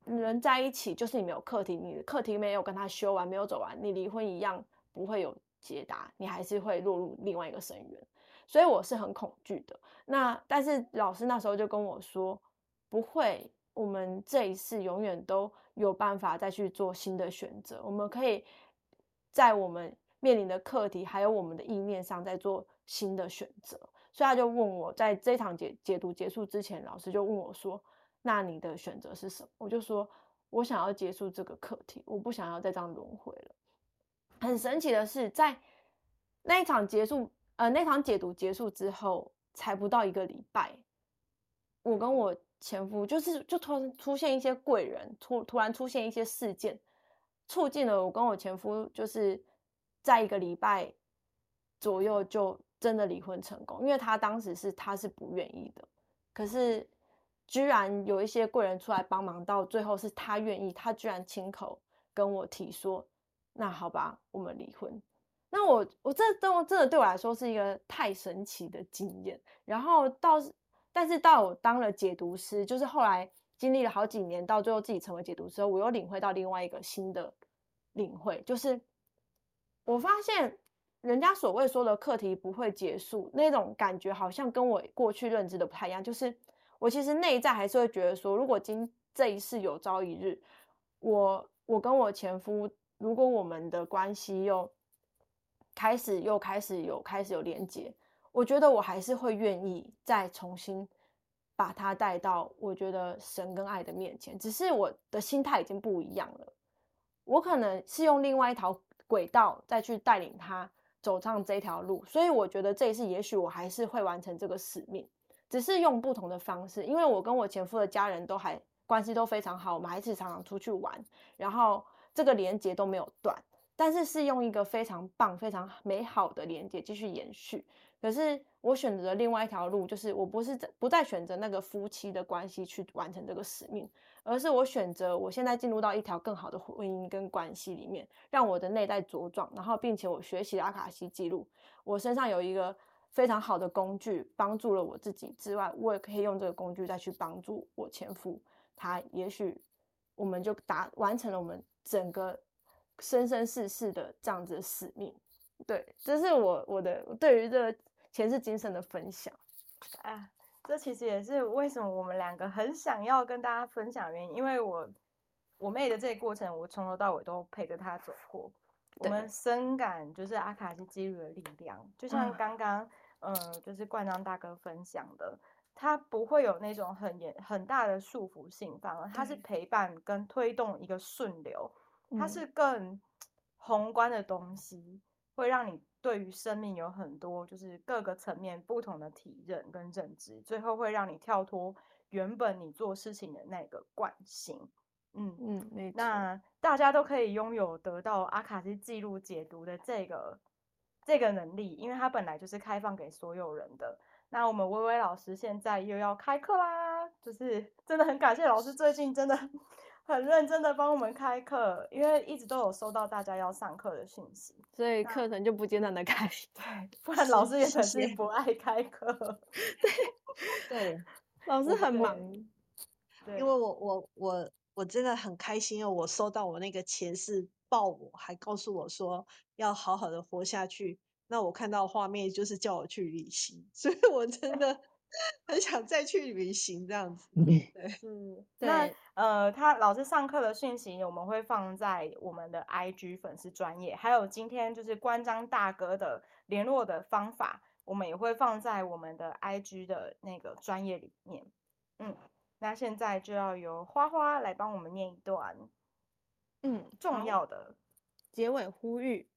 人在一起，就是你没有课题，你的课题没有跟他修完，没有走完，你离婚一样不会有解答，你还是会落入另外一个深渊。所以我是很恐惧的。那但是老师那时候就跟我说，不会，我们这一世永远都有办法再去做新的选择。我们可以在我们面临的课题还有我们的意念上再做新的选择。所以他就问我在这场解解读结束之前，老师就问我说：“那你的选择是什么？”我就说：“我想要结束这个课题，我不想要再这样轮回了。”很神奇的是，在那一场结束。呃，那场解读结束之后，才不到一个礼拜，我跟我前夫就是就突然出现一些贵人，突突然出现一些事件，促进了我跟我前夫就是在一个礼拜左右就真的离婚成功。因为他当时是他是不愿意的，可是居然有一些贵人出来帮忙，到最后是他愿意，他居然亲口跟我提说：“那好吧，我们离婚。”那我我这都真的对我来说是一个太神奇的经验。然后到，但是到我当了解读师，就是后来经历了好几年，到最后自己成为解读师，我又领会到另外一个新的领会，就是我发现人家所谓说的课题不会结束那种感觉，好像跟我过去认知的不太一样。就是我其实内在还是会觉得说，如果今这一世有朝一日，我我跟我前夫，如果我们的关系又开始又开始有开始有连接，我觉得我还是会愿意再重新把他带到我觉得神跟爱的面前，只是我的心态已经不一样了。我可能是用另外一条轨道再去带领他走上这条路，所以我觉得这一次也许我还是会完成这个使命，只是用不同的方式。因为我跟我前夫的家人都还关系都非常好，我们还是常常出去玩，然后这个连接都没有断，但是是用一个非常棒、非常美好的连接继续延续。可是我选择了另外一条路，就是我不是不再选择那个夫妻的关系去完成这个使命。而是我选择，我现在进入到一条更好的婚姻跟关系里面，让我的内在茁壮，然后并且我学习阿卡西记录，我身上有一个非常好的工具，帮助了我自己之外，我也可以用这个工具再去帮助我前夫，他也许我们就达完成了我们整个生生世世的这样子的使命。对，这是我我的对于这个前世今生的分享。啊。这其实也是为什么我们两个很想要跟大家分享原因，因为我我妹的这个过程，我从头到尾都陪着她走过。我们深感就是阿卡西记录的力量，就像刚刚嗯、呃，就是冠章大哥分享的，他不会有那种很严很大的束缚性，反而他是陪伴跟推动一个顺流，它是更宏观的东西，会让你。对于生命有很多就是各个层面不同的体认跟认知，最后会让你跳脱原本你做事情的那个惯性。嗯嗯，那大家都可以拥有得到阿卡西记录解读的这个这个能力，因为它本来就是开放给所有人的。那我们薇薇老师现在又要开课啦，就是真的很感谢老师最近真的。很认真的帮我们开课，因为一直都有收到大家要上课的讯息，所以课程就不间断的开。对，不然老师也肯定不爱开课。[laughs] 对对，老师很忙。对，因为我我我我真的很开心哦，我收到我那个前世抱我，还告诉我说要好好的活下去。那我看到画面就是叫我去旅行，[laughs] 所以我真的。很想再去旅行这样子，对，嗯，那呃，他老师上课的讯息我们会放在我们的 IG 粉丝专业，还有今天就是关张大哥的联络的方法，我们也会放在我们的 IG 的那个专业里面。嗯，那现在就要由花花来帮我们念一段，嗯，重要的结尾呼吁。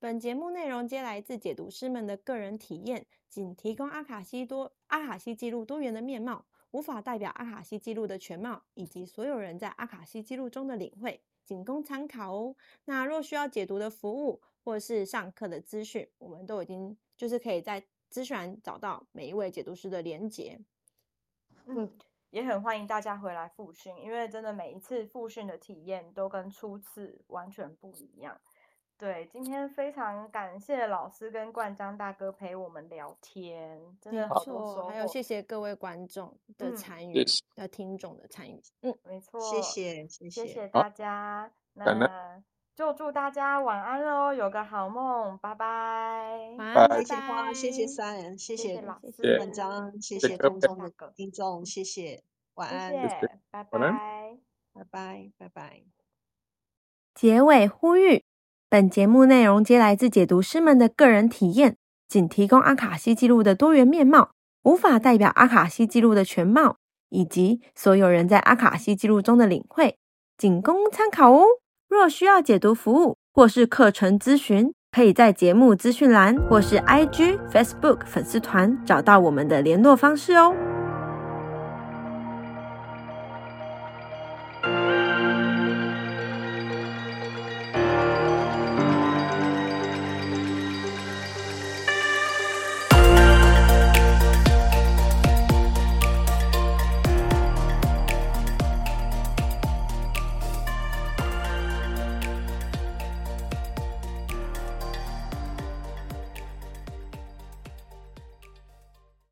本节目内容皆来自解读师们的个人体验，仅提供阿卡西多阿卡西记录多元的面貌，无法代表阿卡西记录的全貌，以及所有人在阿卡西记录中的领会，仅供参考哦。那若需要解读的服务或是上课的资讯，我们都已经就是可以在资讯栏找到每一位解读师的连结。嗯，也很欢迎大家回来复训，因为真的每一次复训的体验都跟初次完全不一样。对，今天非常感谢老师跟冠章大哥陪我们聊天，真的好多收获。还有谢谢各位观众的参与，的、嗯、听众的参与。嗯，没错，谢谢谢谢，谢谢大家。那就祝大家晚安喽，有个好梦，拜拜。晚安，谢谢花，谢谢三人，谢谢老师文章，谢谢空中的 [laughs] 听众，谢谢，晚安，谢谢拜拜，拜拜，拜拜。结尾呼吁。本节目内容皆来自解读师们的个人体验，仅提供阿卡西记录的多元面貌，无法代表阿卡西记录的全貌，以及所有人在阿卡西记录中的领会，仅供参考哦。若需要解读服务或是课程咨询，可以在节目资讯栏或是 IG、Facebook 粉丝团找到我们的联络方式哦。